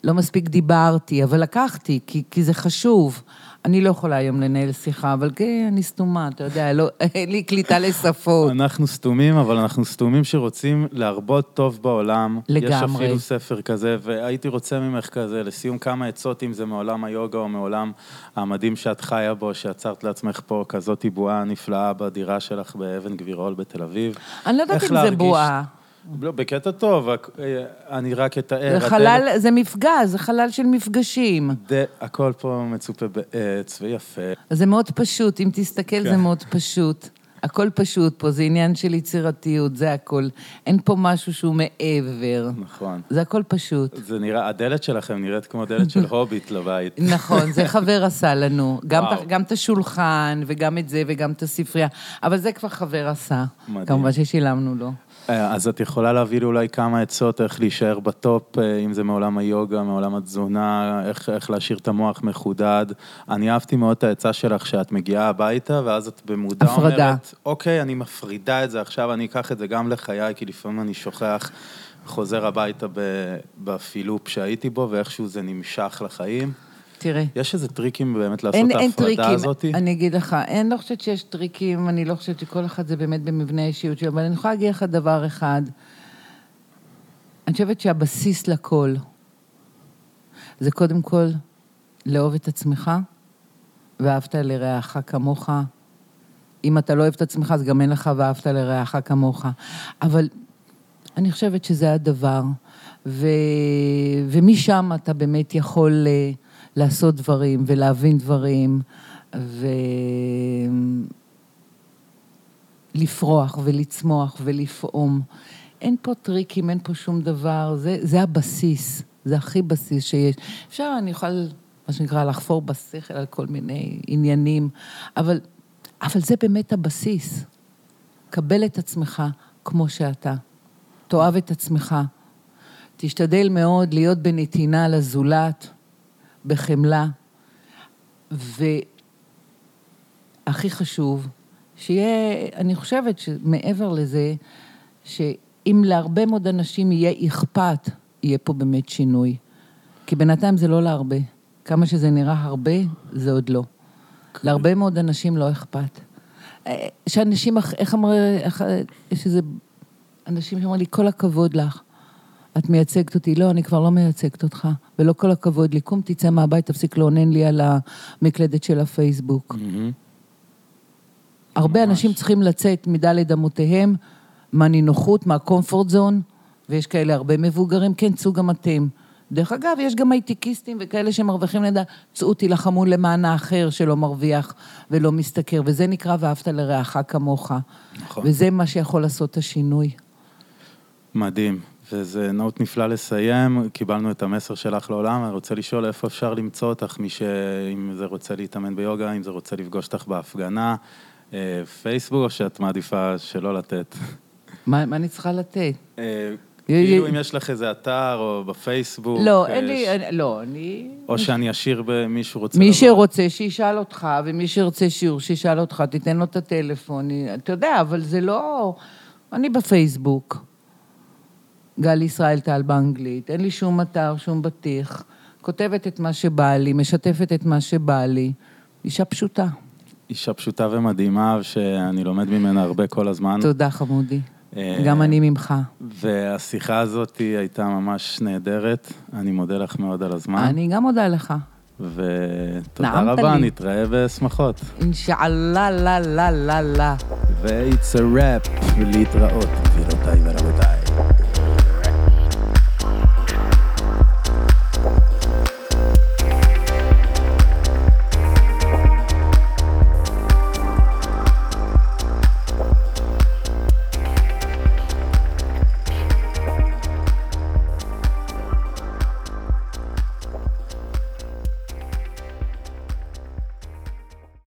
לא מספיק דיברתי, אבל לקחתי, כי, כי זה חשוב. אני לא יכולה היום לנהל שיחה, אבל כן, אני סתומה, אתה יודע, לא, אין לי קליטה לשפות. אנחנו סתומים, אבל אנחנו סתומים שרוצים להרבות טוב בעולם. יש לגמרי. אפילו ספר כזה, והייתי רוצה ממך כזה, לסיום כמה עצות, אם זה מעולם היוגה או מעולם המדהים שאת חיה בו, שיצרת לעצמך פה כזאת בועה נפלאה בדירה שלך באבן גבירול בתל אביב. אני לא יודעת אם זה להרגיש- בועה. לא, בקטע טוב, אה, אני רק אתאר. זה חלל, זה מפגש, זה חלל של מפגשים. הכל פה מצופה בעץ ויפה. זה מאוד פשוט, אם תסתכל זה כן. מאוד פשוט. הכל פשוט פה, זה עניין של יצירתיות, זה הכל. אין פה משהו שהוא מעבר. נכון. זה הכל פשוט. זה נראה, הדלת שלכם נראית כמו דלת של הוביט לבית. נכון, זה חבר עשה לנו. גם. את- גם את השולחן, וגם את זה, וגם את הספרייה. אבל זה כבר חבר עשה. מדהים. כמובן ששילמנו לו. אה, אז את יכולה להביא לי אולי כמה עצות איך להישאר בטופ, אה, אם זה מעולם היוגה, מעולם התזונה, איך, איך להשאיר את המוח מחודד. אני אהבתי מאוד את העצה שלך שאת מגיעה הביתה, ואז את במודע הפרדה. אומרת, אוקיי, אני מפרידה את זה עכשיו, אני אקח את זה גם לחיי, כי לפעמים אני שוכח, חוזר הביתה בלופ שהייתי בו, ואיכשהו זה נמשך לחיים. תראה. יש איזה טריקים באמת לעשות אין, את ההפרדה טריקים, הזאת? אני אגיד לך, אין, לא חושבת שיש טריקים, אני לא חושבת שכל אחד זה באמת במבנה האישיות שלו, אבל אני יכולה להגיד לך דבר אחד. אני חושבת שהבסיס לכל זה קודם כל לאהוב את עצמך, ואהבת לרעך כמוך. אם אתה לא אוהב את עצמך, אז גם אין לך ואהבת לרעך כמוך. אבל אני חושבת שזה הדבר, ו... ומשם אתה באמת יכול אה, לעשות דברים ולהבין דברים, ולפרוח ולצמוח ולפעום. אין פה טריקים, אין פה שום דבר, זה, זה הבסיס, זה הכי בסיס שיש. אפשר, אני יכולה, מה שנקרא, לחפור בשכל על כל מיני עניינים, אבל, אבל זה באמת הבסיס. קבל את עצמך כמו שאתה. תאהב את עצמך. תשתדל מאוד להיות בנתינה לזולת, בחמלה, והכי חשוב, שיהיה, אני חושבת שמעבר לזה, שאם להרבה מאוד אנשים יהיה אכפת, יהיה פה באמת שינוי. כי בינתיים זה לא להרבה. כמה שזה נראה הרבה, זה עוד לא. להרבה מאוד אנשים לא אכפת. אה, שאנשים, איך- איך- יש איזה אנשים שאומרים לי, כל הכבוד לך. את מייצגת אותי. לא, אני כבר לא מייצגת אותך. ולא כל הכבוד לי. קום, תצא מהבית, תפסיק לאונן לי על המקלדת של הפייסבוק. מהמם. הרבה ממש. אנשים צריכים לצאת מדלת אמותיהם, מהנינוחות, מהקומפורט זון, ויש כאלה הרבה מבוגרים, כן, צאו גם אתם. דרך אגב, יש גם הייטקיסטים וכאלה שמרוויחים לידה, צאו תילחמו למען האחר שלא מרוויח ולא משתכר, וזה נקרא ואהבת לרעך כמוך. נכון. וזה מה שיכול לעשות את השינוי. מדהים, וזה נאות נפלא לסיים, קיבלנו את המסר שלך לעולם, אני רוצה לשאול איפה אפשר למצוא אותך, מי ש... אם זה רוצה להתאמן ביוגה, אם זה רוצה לפגוש אותך בהפגנה, אה, פייסבוק, או שאת מעדיפה שלא לתת? מה, מה אני צריכה לתת? אה, כאילו אם יש לך איזה אתר או בפייסבוק, לא, אה, אין לי, לא, אני... או שאני אשאיר במישהו רוצה... מי. שרוצה, שישאל אותך, ומי שרוצה שיעור, שישאל אותך, תיתן לו את הטלפון. אתה יודע, אבל זה לא... אני בפייסבוק. גל ישראל טל באנגלית, אין לי שום אתר, שום בטיח. כותבת את מה שבא לי, משתפת את מה שבא לי. אישה פשוטה. אישה פשוטה ומדהימה, שאני לומד ממנה הרבה כל הזמן. תודה, חמודי. אה, גם אני ממך. והשיחה הזאת הייתה ממש נהדרת, אני מודה לך מאוד על הזמן. אני גם מודה לך. ותודה רבה, לי. נתראה בשמחות. אינשאללה, לה, לה, לה, לה. ו-it's a wrap, ולהתראות.